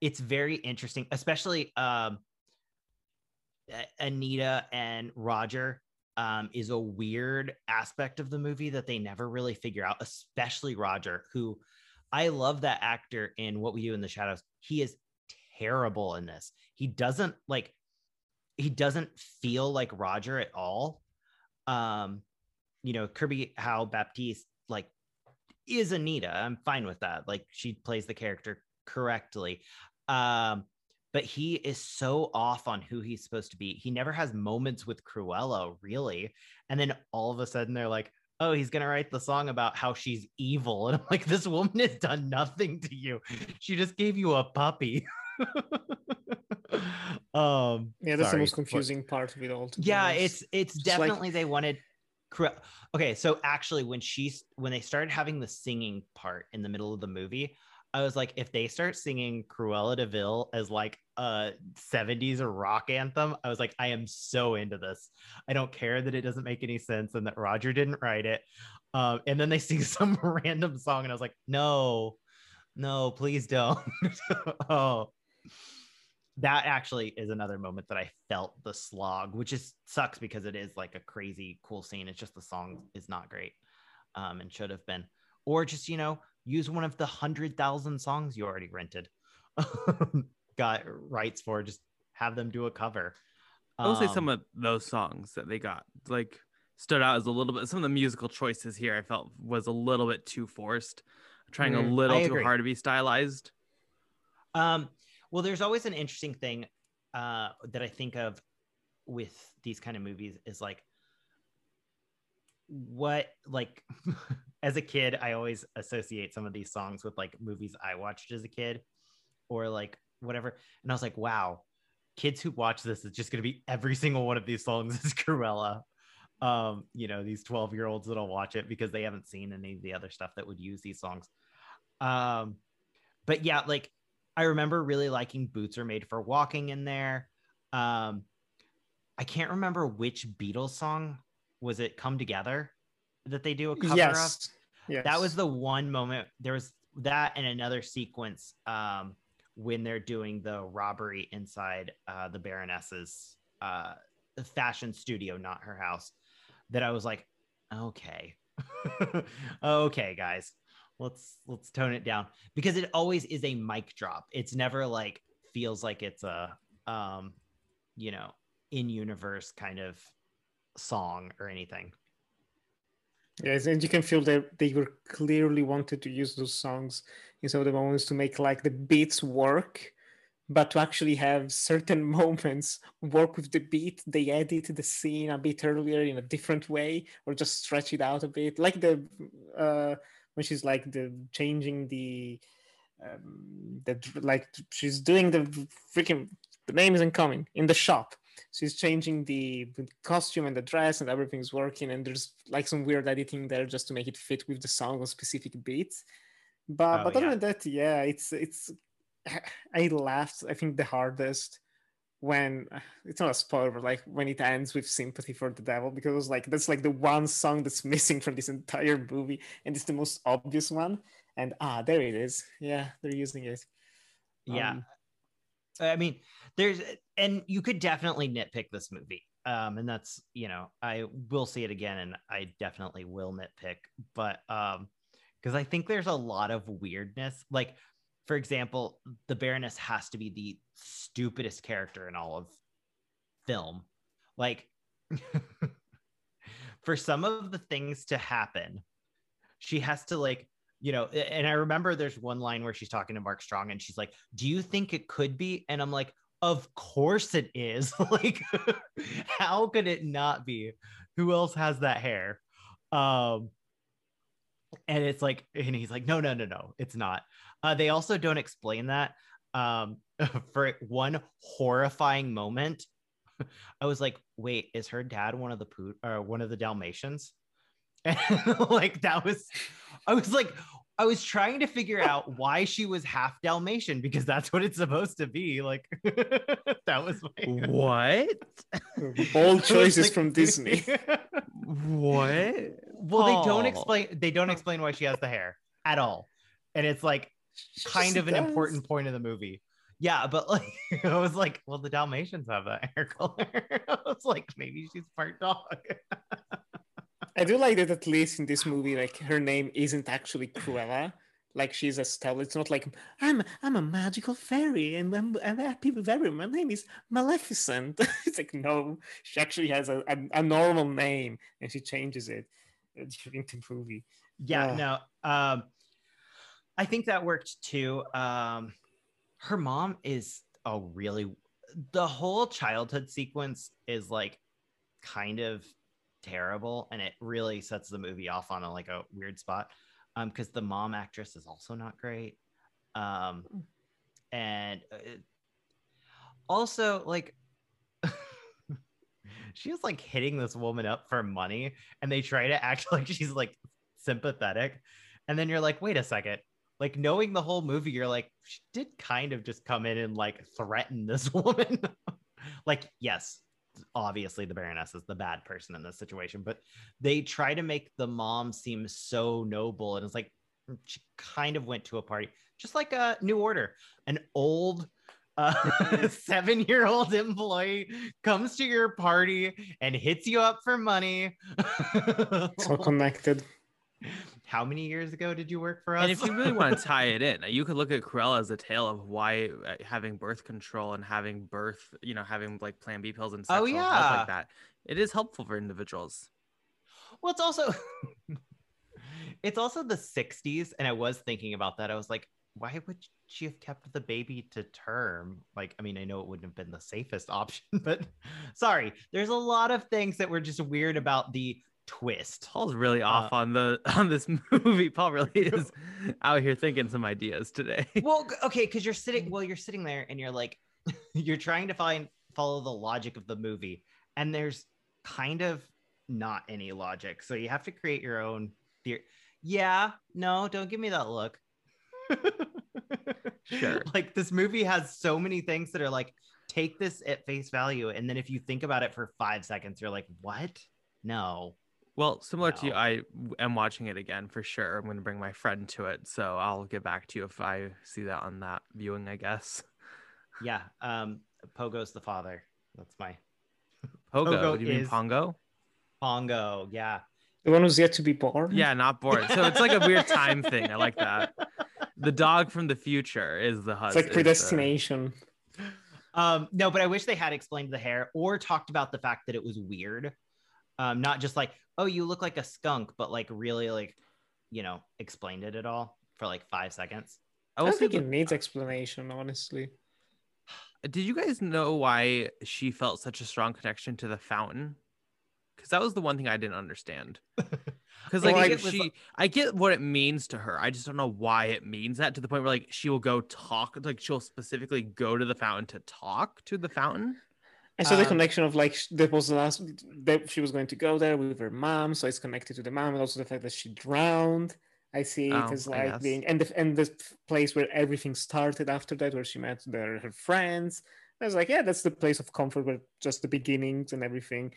it's very interesting, especially um Anita and Roger um, is a weird aspect of the movie that they never really figure out, especially Roger, who I love that actor in What We Do in the Shadows. He is terrible in this. He doesn't like he doesn't feel like Roger at all. Um, you know, Kirby Howell-Baptiste like is Anita. I'm fine with that. Like she plays the character correctly. Um, but he is so off on who he's supposed to be. He never has moments with Cruella, really. And then all of a sudden they're like, oh, he's going to write the song about how she's evil. And I'm like, this woman has done nothing to you. She just gave you a puppy. um yeah that's sorry, the most confusing but, part of it all yeah it's it's Just definitely like... they wanted okay so actually when she's when they started having the singing part in the middle of the movie I was like, if they start singing Cruella de Vil as like a 70s rock anthem, I was like, I am so into this. I don't care that it doesn't make any sense and that Roger didn't write it. Um, and then they sing some random song, and I was like, no, no, please don't. oh, that actually is another moment that I felt the slog, which is sucks because it is like a crazy cool scene. It's just the song is not great um, and should have been. Or just, you know, use one of the hundred thousand songs you already rented, got rights for. Just have them do a cover. I will um, say some of those songs that they got like stood out as a little bit. Some of the musical choices here I felt was a little bit too forced, trying mm, a little too hard to be stylized. Um, well, there's always an interesting thing uh, that I think of with these kind of movies is like what like as a kid, I always associate some of these songs with like movies I watched as a kid or like whatever. And I was like, wow, kids who watch this is just going to be every single one of these songs is Cruella. Um, you know, these 12 year olds that'll watch it because they haven't seen any of the other stuff that would use these songs. Um, but yeah, like I remember really liking Boots Are Made for Walking in there. Um, I can't remember which Beatles song was it Come Together that they do a cover yes. of. Yes. That was the one moment. There was that and another sequence um, when they're doing the robbery inside uh, the Baroness's uh, fashion studio, not her house. That I was like, okay, okay, guys, let's let's tone it down because it always is a mic drop. It's never like feels like it's a um, you know, in universe kind of song or anything. Yes, and you can feel that they were clearly wanted to use those songs in some of the moments to make like the beats work, but to actually have certain moments work with the beat, they edit the scene a bit earlier in a different way, or just stretch it out a bit, like the uh, when she's like the changing the um, the like she's doing the freaking the name isn't coming in the shop she's changing the costume and the dress and everything's working and there's like some weird editing there just to make it fit with the song on specific beats. But oh, but other yeah. than that yeah it's it's i laughed i think the hardest when it's not a spoiler but like when it ends with sympathy for the devil because it was like that's like the one song that's missing from this entire movie and it's the most obvious one. And ah there it is. Yeah they're using it. Yeah. Um, I mean, there's and you could definitely nitpick this movie. Um, and that's you know, I will see it again and I definitely will nitpick, but um, because I think there's a lot of weirdness. Like, for example, the Baroness has to be the stupidest character in all of film. Like for some of the things to happen, she has to like you know, and I remember there's one line where she's talking to Mark Strong and she's like, Do you think it could be? And I'm like, Of course it is. like, how could it not be? Who else has that hair? Um, and it's like, and he's like, No, no, no, no, it's not. Uh, they also don't explain that. Um, for one horrifying moment, I was like, wait, is her dad one of the poo or one of the Dalmatians? And like that was I was like I was trying to figure out why she was half Dalmatian because that's what it's supposed to be. Like that was my what? Bold choices like, from Disney. what? Well, they don't oh. explain they don't explain why she has the hair at all. And it's like She kind of an does. important point of the movie. Yeah, but like I was like, well, the Dalmatians have that hair color. I was like, maybe she's part dog. I do like that at least in this movie, like her name isn't actually Cruella. Like she's a Estelle. It's not like I'm I'm a magical fairy and I'm, I'm happy with everyone. My name is Maleficent. it's like no, she actually has a, a, a normal name and she changes it uh, during the movie. yeah, Yeah. no. Um I think that worked too. Um her mom is a really the whole childhood sequence is like kind of terrible and it really sets the movie off on a like a weird spot um because the mom actress is also not great um and uh, also like she was like hitting this woman up for money and they try to act like she's like sympathetic and then you're like wait a second. Like knowing the whole movie you're like she did kind of just come in and like threaten this woman. Like yes obviously the baroness is the bad person in this situation but they try to make the mom seem so noble and it's like she kind of went to a party just like a new order an old uh, seven year old employee comes to your party and hits you up for money all connected. how many years ago did you work for us And if you really want to tie it in, you could look at Cruella as a tale of why uh, having birth control and having birth, you know, having like Plan B pills and Oh, sexual health yeah. like that, it is helpful for individuals. Well, it's also it's also the 60s, and I was thinking about that. I was like, why would she have kept the baby to term? Like, I mean, I know it wouldn't have been the safest option, but sorry, there's a lot of things that were just weird about the twist. Paul's really Uh, off on the on this movie. Paul really is out here thinking some ideas today. well, okay, because you're sitting, well, you're sitting there and you're like, you're trying to find follow the logic of the movie, and there's kind of not any logic. So you have to create your own theory. Yeah, no, don't give me that look. Sure. Like this movie has so many things that are like, take this at face value. And then if you think about it for five seconds, you're like, what? No. Well, similar to you, I am watching it again for sure. I'm going to bring my friend to it, so I'll get back to you if I see that on that viewing. I guess. Yeah. Um, Pogo's the father. That's my Pogo. Pogo do you mean Pongo? Pongo. Yeah. The one who's yet to be born. Yeah, not born. So it's like a weird time thing. I like that. The dog from the future is the It's husband. like predestination. Um, no, but I wish they had explained the hair or talked about the fact that it was weird. Um, not just like, oh, you look like a skunk, but like really like, you know, explained it at all for like five seconds. I I don't think it needs uh, explanation, honestly. did you guys know why she felt such a strong connection to the fountain? Because that was the one thing I didn't understand. Because Well, like I- it- she, I get what it means to her. I just don't know why it means that to the point where like she will go talk, like she'll specifically go to the fountain to talk to the fountain. So the Um, connection of like that was the last that she was going to go there with her mom, so it's connected to the mom, and also the fact that she drowned. I see it Oh, as like being and the and the place where everything started after that, where she met their her friends. I was like, yeah, that's the place of comfort, where just the beginnings and everything.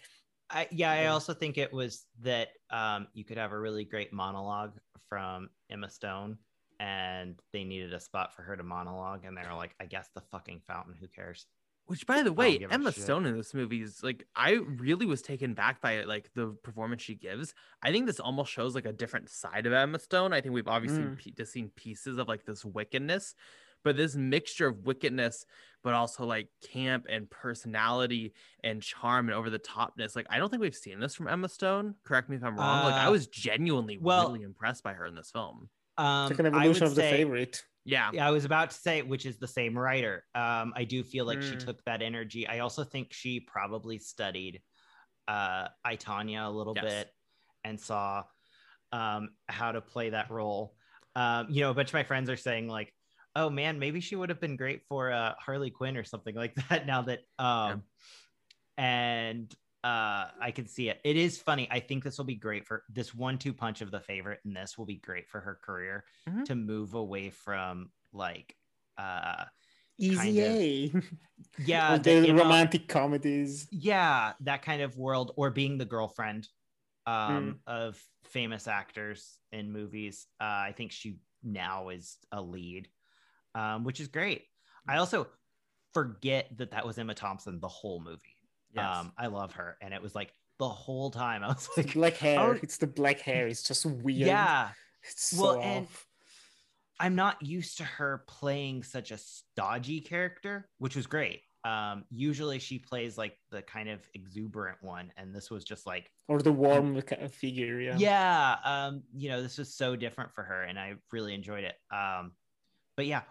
I, yeah, I also think it was that um, you could have a really great monologue from Emma Stone, and they needed a spot for her to monologue, and they were like, "I guess the fucking fountain. Who cares?" Which, by the way, Emma. Stone in this movie is like, I really was taken back by like the performance she gives. I think this almost shows like a different side of Emma Stone. I think we've obviously Mm. pe- just seen pieces of like this wickedness, but this mixture of wickedness, but also like camp and personality and charm and over the topness. Like, I don't think we've seen this from Emma Stone. Correct me if I'm wrong. like, I Uh, was genuinely well- really impressed by her in this film. Um, it's like an evolution would of the say- favorite. Yeah. Yeah, I was about to say, which is the same writer. Um, I do feel like she Mm. took that energy. I also think she probably studied uh, I Tonya a little Yes. bit and saw um, how to play that role. Um, you know, a bunch of my friends are saying like, "Oh man, maybe she would have been great for uh, Harley Quinn or something like that." Now that, um, and uh, I can see it. It is funny. I think this will be great for this one-two punch of the favorite, and this will be great for her career Mhm. to move away from like uh Easy A. yeah the the romantic comedies. yeah that kind of world or being the girlfriend um of famous actors in movies uh i think she now is a lead, um, which is great. I also forget that that was Emma Thompson the whole movie. Yes. Um, I love her, and it was like the whole time I was like, black hair. oh- It's the black hair. It's just weird. yeah. It's so Well, and- off. I'm not used to her playing such a stodgy character, which was great. Um, usually she plays like the kind of exuberant one, and this was just like, Or the warm kind of figure. Yeah. yeah, um, you know, this was so different for her, and I really enjoyed it. Um, but yeah,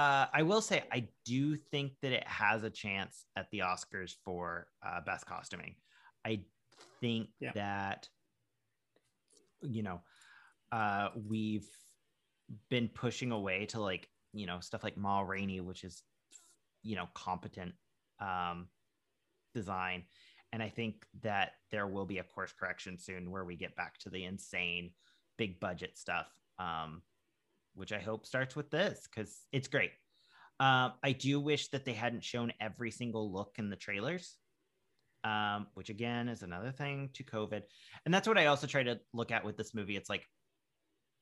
uh, I will say I do think that it has a chance at the Oscars for uh, best costuming. I think Yeah. that you know uh, we've been pushing away to like you know stuff like Ma Rainey, which is you know competent um, design, and I think that there will be a course correction soon where we get back to the insane big budget stuff, um, which I hope starts with this because it's great. Um, I do wish that they hadn't shown every single look in the trailers, um, which again is another thing to COVID. And that's what I also try to look at with this movie. It's like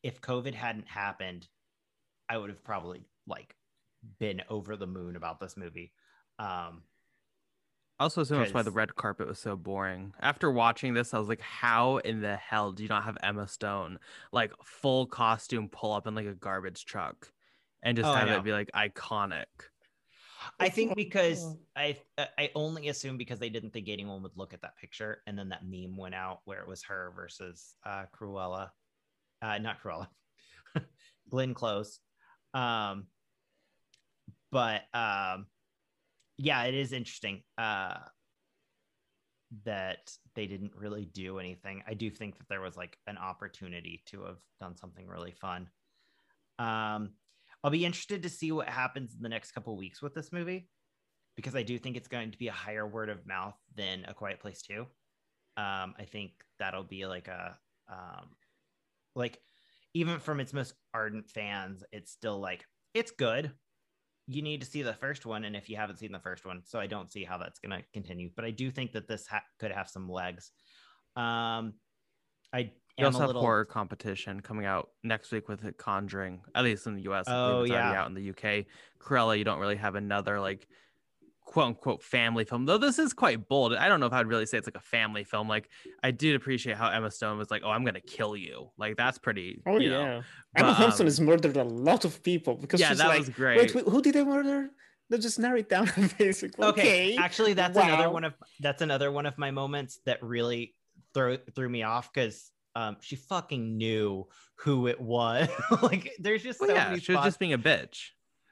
if COVID hadn't happened, I would have probably like been over the moon about this movie. Um, I also, assume that's why the red carpet was so boring. After watching this, I was like, how in the hell do you not have Emma Stone like full costume pull up in like a garbage truck and just Oh, have it be like iconic? I think because I I only assume because they didn't think anyone would look at that picture, and then that meme went out where it was her versus uh, Cruella, uh, not Cruella, Glenn Close. Um, but um, yeah, it is interesting uh, that they didn't really do anything. I do think that there was like an opportunity to have done something really fun. Um, I'll be interested to see what happens in the next couple weeks with this movie because I do think it's going to be a higher word of mouth than A Quiet Place 2. Um, I think that'll be like a um, like even from its most ardent fans, it's still like it's good. You need to see the first one, and if you haven't seen the first one, so I don't see how that's going to continue. But I do think that this ha- could have some legs. Um, I You also have little horror competition coming out next week with it Conjuring, at least in the US. Oh, believe it's already yeah. out in the UK. Cruella, you don't really have another like quote unquote family film, though this is quite bold. I don't know if I'd really say it's like a family film. Like I did appreciate how Emma Stone was like, Oh, I'm gonna kill you. Like that's pretty Oh you know. yeah. Emma But, Thompson um, has murdered a lot of people because yeah, she's that like, was great. wait, wait, who did they murder? Let's just narrow it down basically. okay, Okay. actually that's another one of that's another one of my moments that really throw threw me off because um she fucking knew who it was like there's just well, so yeah, many she was spots- just being a bitch.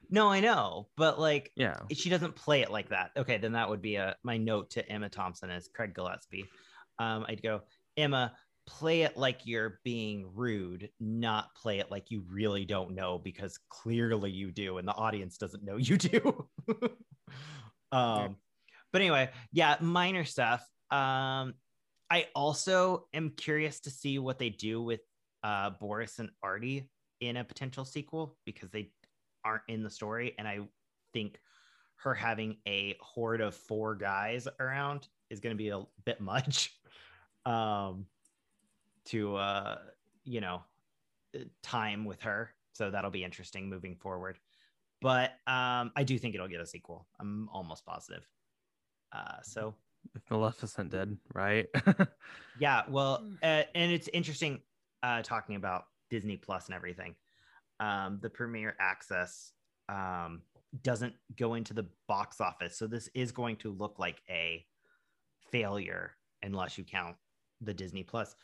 No i know but like Yeah. she doesn't play it like that okay then that would be a my note to emma thompson as craig gillespie. Um i'd go emma play it like you're being rude not play it like you really don't know because clearly you do and the audience doesn't know you do. Um but anyway yeah minor stuff. Um i also am curious to see what they do with uh boris and artie in a potential sequel because they aren't in the story and i think her having a horde of four guys around is going to be a bit much um to uh you know time with her. So that'll be interesting moving forward. But um i do think it'll get a sequel. I'm almost positive. Uh so If Maleficent did, right? yeah well uh, and it's interesting uh talking about disney plus and everything um the premiere access um doesn't go into the box office. So this is going to look like a failure unless you count the disney plus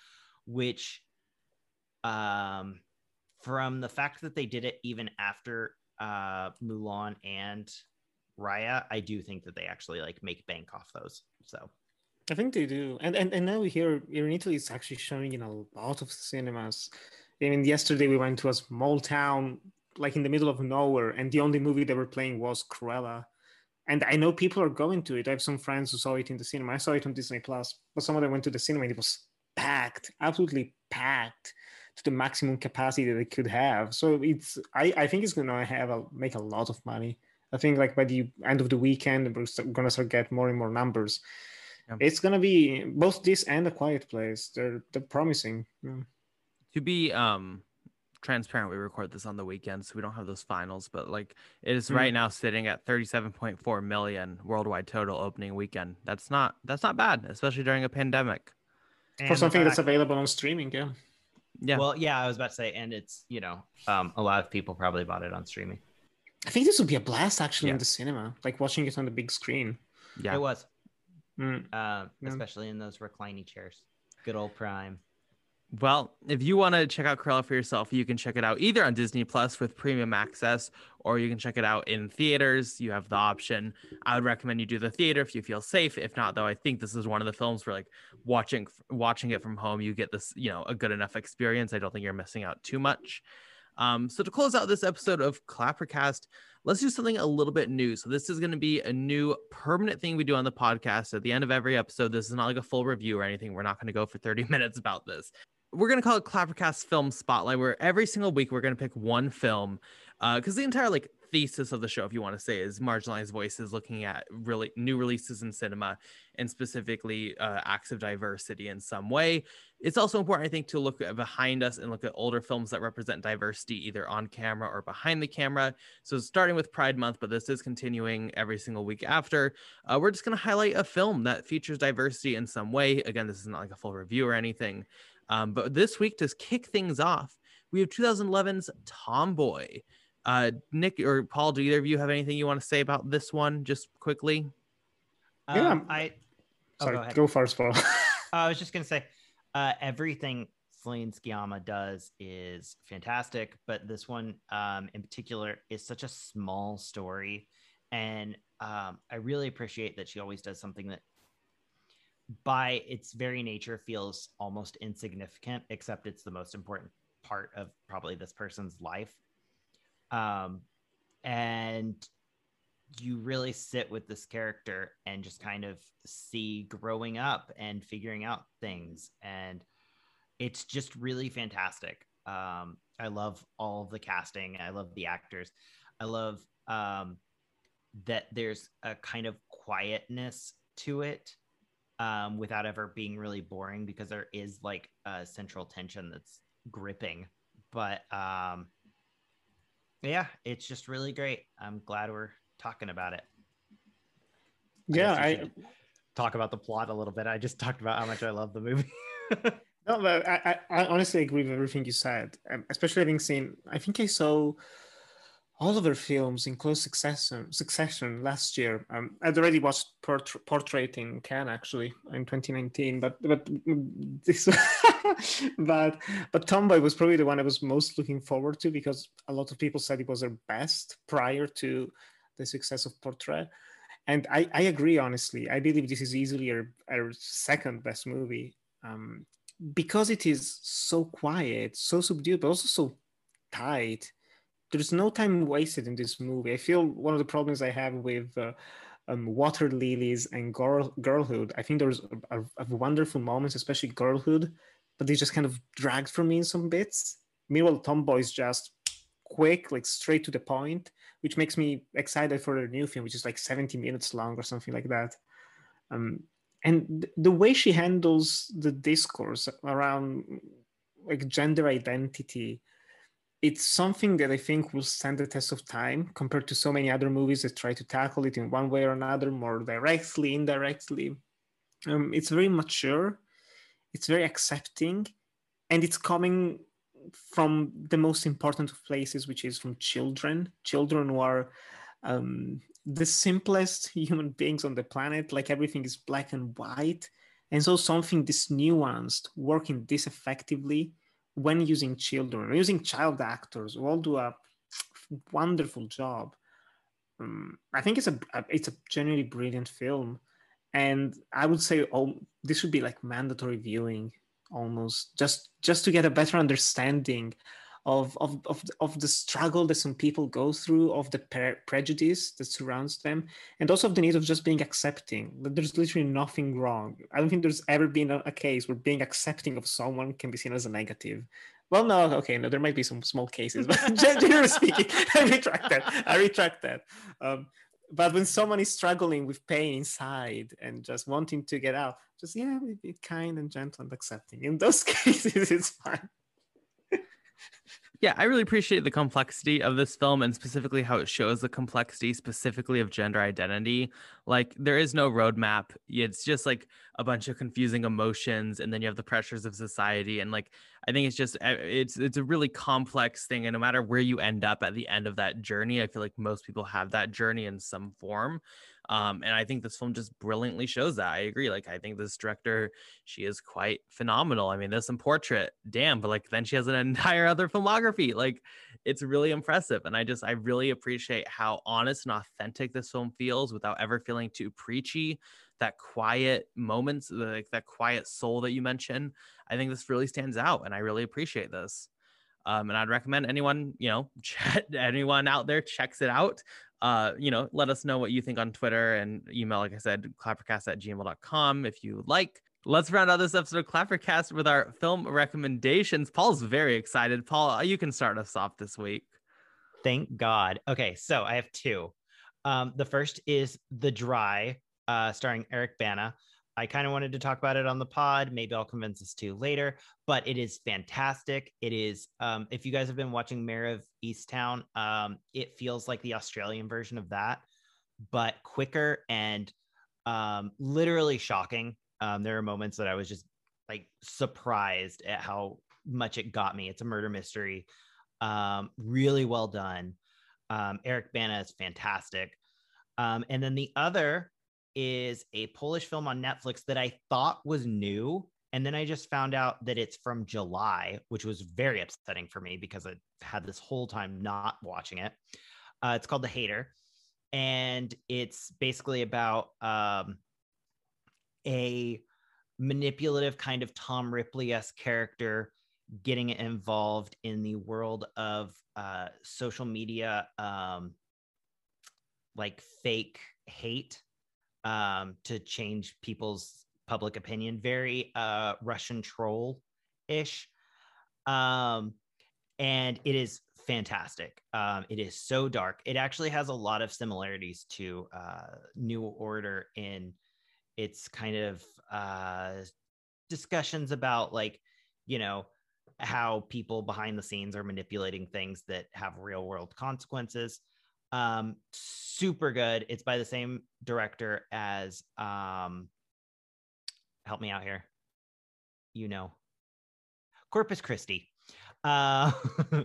which um from the fact that they did it even after uh mulan and raya i do think that they actually like make bank off those. So. I think they do, and and and now here in Italy, it's actually showing in a lot of cinemas. I mean, yesterday we went to a small town, like in the middle of nowhere, and the only movie they were playing was Cruella. And I know people are going to it. I have some friends who saw it in the cinema. I saw it on Disney Plus, but some of them went to the cinema and it was packed, absolutely packed to the maximum capacity that it could have. So it's I, I think it's gonna have a make a lot of money. I think like by the end of the weekend, we're gonna start get more and more numbers. Yeah. It's gonna be both this and a quiet place. They're they're promising. Yeah. To be um transparent, we record this on the weekend, so we don't have those finals. But like, it is Mm. right now sitting at 37.4 million worldwide total opening weekend. That's not that's not bad, especially during a pandemic. And For something that's available on streaming, yeah. Yeah. Well, yeah, I was about to say, and it's you know, um, a lot of people probably bought it on streaming. I think this would be a blast actually Yeah. in the cinema, like watching it on the big screen. yeah. It was, Mm. uh, Yeah. especially in those reclining chairs. Good old Prime. Well, if you want to check out Cruella for yourself, you can check it out either on Disney Plus with premium access, or you can check it out in theaters. You have the option. I would recommend you do the theater if you feel safe. If not, though, I think this is one of the films where like watching watching it from home, you get this, you know, a good enough experience. I don't think you're missing out too much. Um, so to close out this episode of Clappercast, let's do something a little bit new. So this is going to be a new permanent thing we do on the podcast. At the end of every episode, this is not like a full review or anything. We're not going to go for 30 minutes about this we're to call it Clappercast Film Spotlight, where every single week we're to pick one film. Because the entire like thesis of the show, if you want to say, is marginalized voices looking at really new releases in cinema and specifically uh, acts of diversity in some way. It's also important, I think, to look behind us and look at older films that represent diversity either on camera or behind the camera. So starting with Pride Month, but this is continuing every single week after. Uh, we're just going to highlight a film that features diversity in some way. Again, this is not like a full review or anything. Um, but this week, to kick things off, we have 2011's Tomboy. Uh, Nick or Paul, do either of you have anything you want to say about this one, just quickly? Yeah. Um, I. Oh, Sorry, go go first, Paul. I was just gonna say, uh, everything Celine Sciamma does is fantastic, but this one, um, in particular, is such a small story, and um, I really appreciate that she always does something that, by its very nature, feels almost insignificant, except it's the most important part of probably this person's life. Um, and you really sit with this character and just kind of see growing up and figuring out things. And it's just really fantastic. Um i love all the casting. I love the actors. I love um that there's a kind of quietness to it um without ever being really boring because there is like a central tension that's gripping but um yeah it's just really great i'm glad we're talking about it yeah, we I talk about the plot a little bit. I just talked about how much I love the movie. no, but I, I, I honestly agree with everything you said, um, especially having seen. I think I saw all of her films in close succession. Succession last year. Um, I'd already watched Port- Portrait in Cannes actually in 2019, but but this, but but Tomboy was probably the one I was most looking forward to because a lot of people said it was her best prior to the success of Portrait. And I, I agree, honestly. I believe this is easily her, her second best movie um, because it is so quiet, so subdued, but also so tight. There's no time wasted in this movie. I feel one of the problems I have with uh, um, Water Lilies and girl, Girlhood, I think there's a, a, a wonderful moments, especially Girlhood, but they just kind of dragged for me in some bits. Meanwhile, Tomboy is just quick, like straight to the point, which makes me excited for the new film, which is like 70 minutes long or something like that. Um, and th- the way she handles the discourse around like gender identity, it's something that I think will stand the test of time compared to so many other movies that try to tackle it in one way or another, more directly, indirectly. Um, it's very mature, it's very accepting, and it's coming from the most important of places, which is from children. Children who are um, the simplest human beings on the planet. Like everything is black and white. And so something this nuanced, working this effectively when using children, using child actors, who all do a wonderful job. Um, I think it's a it's a genuinely brilliant film, and I would say oh this would be like mandatory viewing almost just just to get a better understanding of of of, of the struggle that some people go through of the pre- prejudice that surrounds them and also of the need of just being accepting that there's literally nothing wrong. I don't think there's ever been a, a case where being accepting of someone can be seen as a negative. Well no okay no there might be some small cases but generally speaking i retract that i retract that. Um, but when someone is struggling with pain inside and just wanting to get out just yeah be, be kind and gentle and accepting. In those cases it's fine yeah, I really appreciate the complexity of this film and specifically how it shows the complexity specifically of gender identity. Like there is no roadmap. It's just like a bunch of confusing emotions and then you have the pressures of society and like I think it's just eh, it's it's a really complex thing and no matter where you end up at the end of that journey, I feel like most people have that journey in some form. Um, and I think this film just brilliantly shows that. I agree. Like, I think this director, she is quite phenomenal. I mean, there's some portrait, damn, but like then she has an entire other filmography. Like, it's really impressive. And I just, I really appreciate how honest and authentic this film feels without ever feeling too preachy. That quiet moments, like that quiet soul that you mentioned. I think this really stands out, and I really appreciate this. Um, and I'd recommend anyone, you know, anyone out there checks it out uh, you know, let us know what you think on Twitter and email, like I said, clappercast at gmail.com if you like. Let's round out this episode of Clappercast with our film recommendations. Paul's very excited. Paul, you can start us off this week. Thank God. Okay, so I have two. Um, the first is The Dry, uh, starring Eric Bana. I kind of wanted to talk about it on the pod. Maybe I'll convince us to later, but it is fantastic. It is, um, if you guys have been watching Mare of Easttown, um, it feels like the Australian version of that, but quicker and um, literally shocking. Um, there are moments that I was just like surprised at how much it got me. It's a murder mystery, um, really well done. Um, Eric Bana is fantastic. and then the other is a Polish film on Netflix that I thought was new. And then I just found out that it's from July, which was very upsetting for me because I had this whole time not watching it. Uh, it's called The Hater. And it's basically about um, a manipulative kind of Tom Ripley esque character getting involved in the world of uh, social media, um, like fake hate um, to change people's public opinion. Very uh, Russian troll ish. Um, and it is fantastic. Um, it is so dark. It actually has a lot of similarities to uh, New Order in its kind of uh, discussions about, like, you know, how people behind the scenes are manipulating things that have real world consequences. Um, super good. It's by the same director as um, help me out here. You know, Corpus Christi. Uh,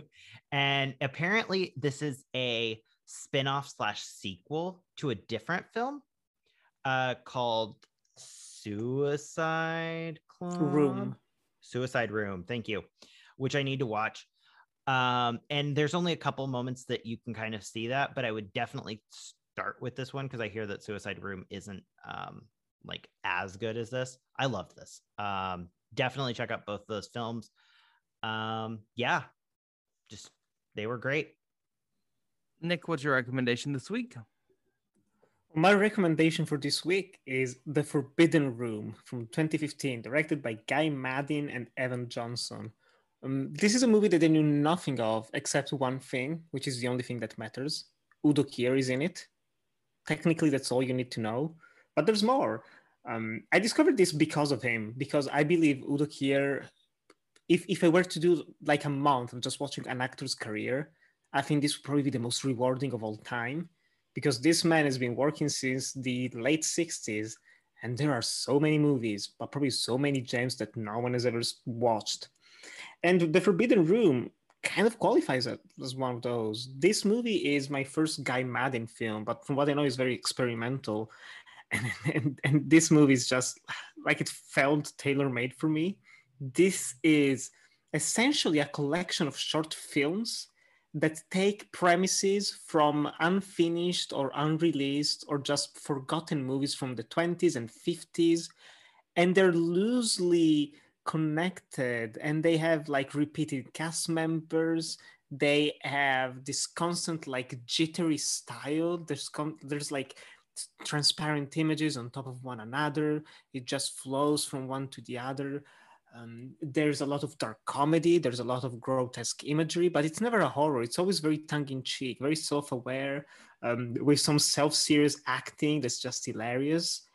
and apparently, this is a spin-off slash sequel to a different film uh, called Suicide Club? Room. Suicide Room. Thank you. Which I need to watch. Um, and there's only a couple moments that you can kind of see that, but I would definitely start with this one because I hear that Suicide Room isn't um, like as good as this. I loved this. Um, definitely check out both those films. Um, yeah, just they were great. Nick, what's your recommendation this week? My recommendation for this week is The Forbidden Room from 2015, directed by Guy Maddin and Evan Johnson. Um, this is a movie that I knew nothing of except one thing, which is the only thing that matters. Udo Kier is in it. Technically, that's all you need to know, but there's more. Um, I discovered this because of him, because I believe Udo Kier, if, if I were to do like a month of just watching an actor's career, I think this would probably be the most rewarding of all time, because this man has been working since the late 60s, and there are so many movies, but probably so many gems that no one has ever watched and The Forbidden Room kind of qualifies it as one of those. This movie is my first Guy Maddin film, but from what I know, is very experimental. And, and, and this movie is just like it felt tailor made for me. This is essentially a collection of short films that take premises from unfinished or unreleased or just forgotten movies from the 20s and 50s and they're loosely connected and they have like repeated cast members. They have this constant like jittery style. There's there's like transparent images on top of one another. It just flows from one to the other. Um, there's a lot of dark comedy. There's a lot of grotesque imagery but it's never a horror. It's always very tongue-in-cheek very self-aware um, with some self-serious acting that's just hilarious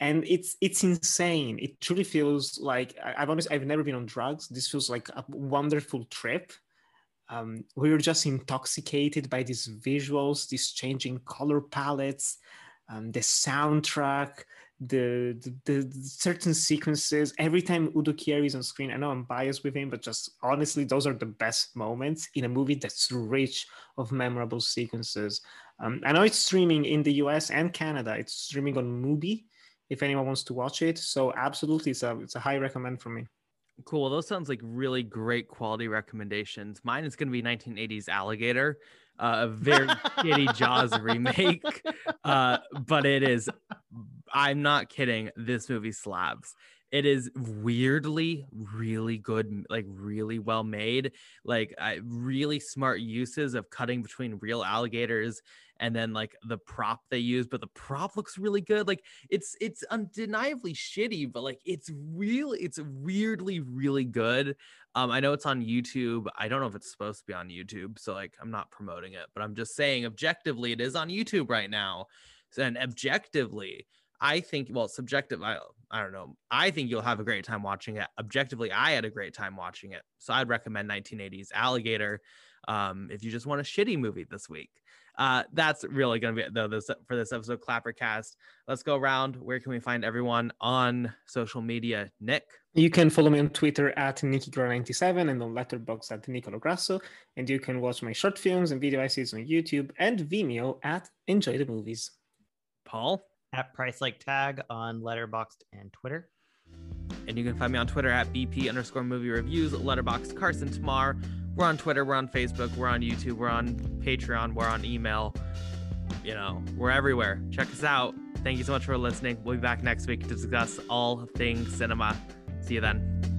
and it's it's insane it truly feels like i've honestly i've never been on drugs this feels like a wonderful trip Um, we were just intoxicated by these visuals, these changing color palettes, um, the soundtrack, the, the, the certain sequences. Every time Udo Kier is on screen, I know I'm biased with him, but just honestly, those are the best moments in a movie that's rich of memorable sequences. Um, I know it's streaming in the US and Canada. It's streaming on Mubi if anyone wants to watch it. So absolutely, it's a it's a high recommend for me. Cool. Those sounds like really great quality recommendations. Mine is going to be 1980s Alligator, uh, a very shitty Jaws remake, uh, but it is. I'm not kidding. This movie slabs. It is weirdly really good, like really well made, like uh, really smart uses of cutting between real alligators and then like the prop they use but the prop looks really good like it's it's undeniably shitty but like it's really it's weirdly really good um i know it's on youtube i don't know if it's supposed to be on youtube so like i'm not promoting it but i'm just saying objectively it is on youtube right now and objectively I think, well, subjective, I, I don't know. I think you'll have a great time watching it. Objectively, I had a great time watching it. So I'd recommend 1980s Alligator um, if you just want a shitty movie this week. Uh, that's really going to be though this for this episode Clappercast. Let's go around. Where can we find everyone on social media? Nick. You can follow me on Twitter at NikiGra97 and on Letterboxd at Nicolo Grasso. And you can watch my short films and video essays on YouTube and Vimeo at Enjoy the Movies. Paul. At Price Like Tag on Letterboxd and Twitter. And you can find me on Twitter at BP underscore movie reviews, Letterboxd Carson Tamar. We're on Twitter, we're on Facebook, we're on YouTube, we're on Patreon, we're on email. You know, we're everywhere. Check us out. Thank you so much for listening. We'll be back next week to discuss all things cinema. See you then.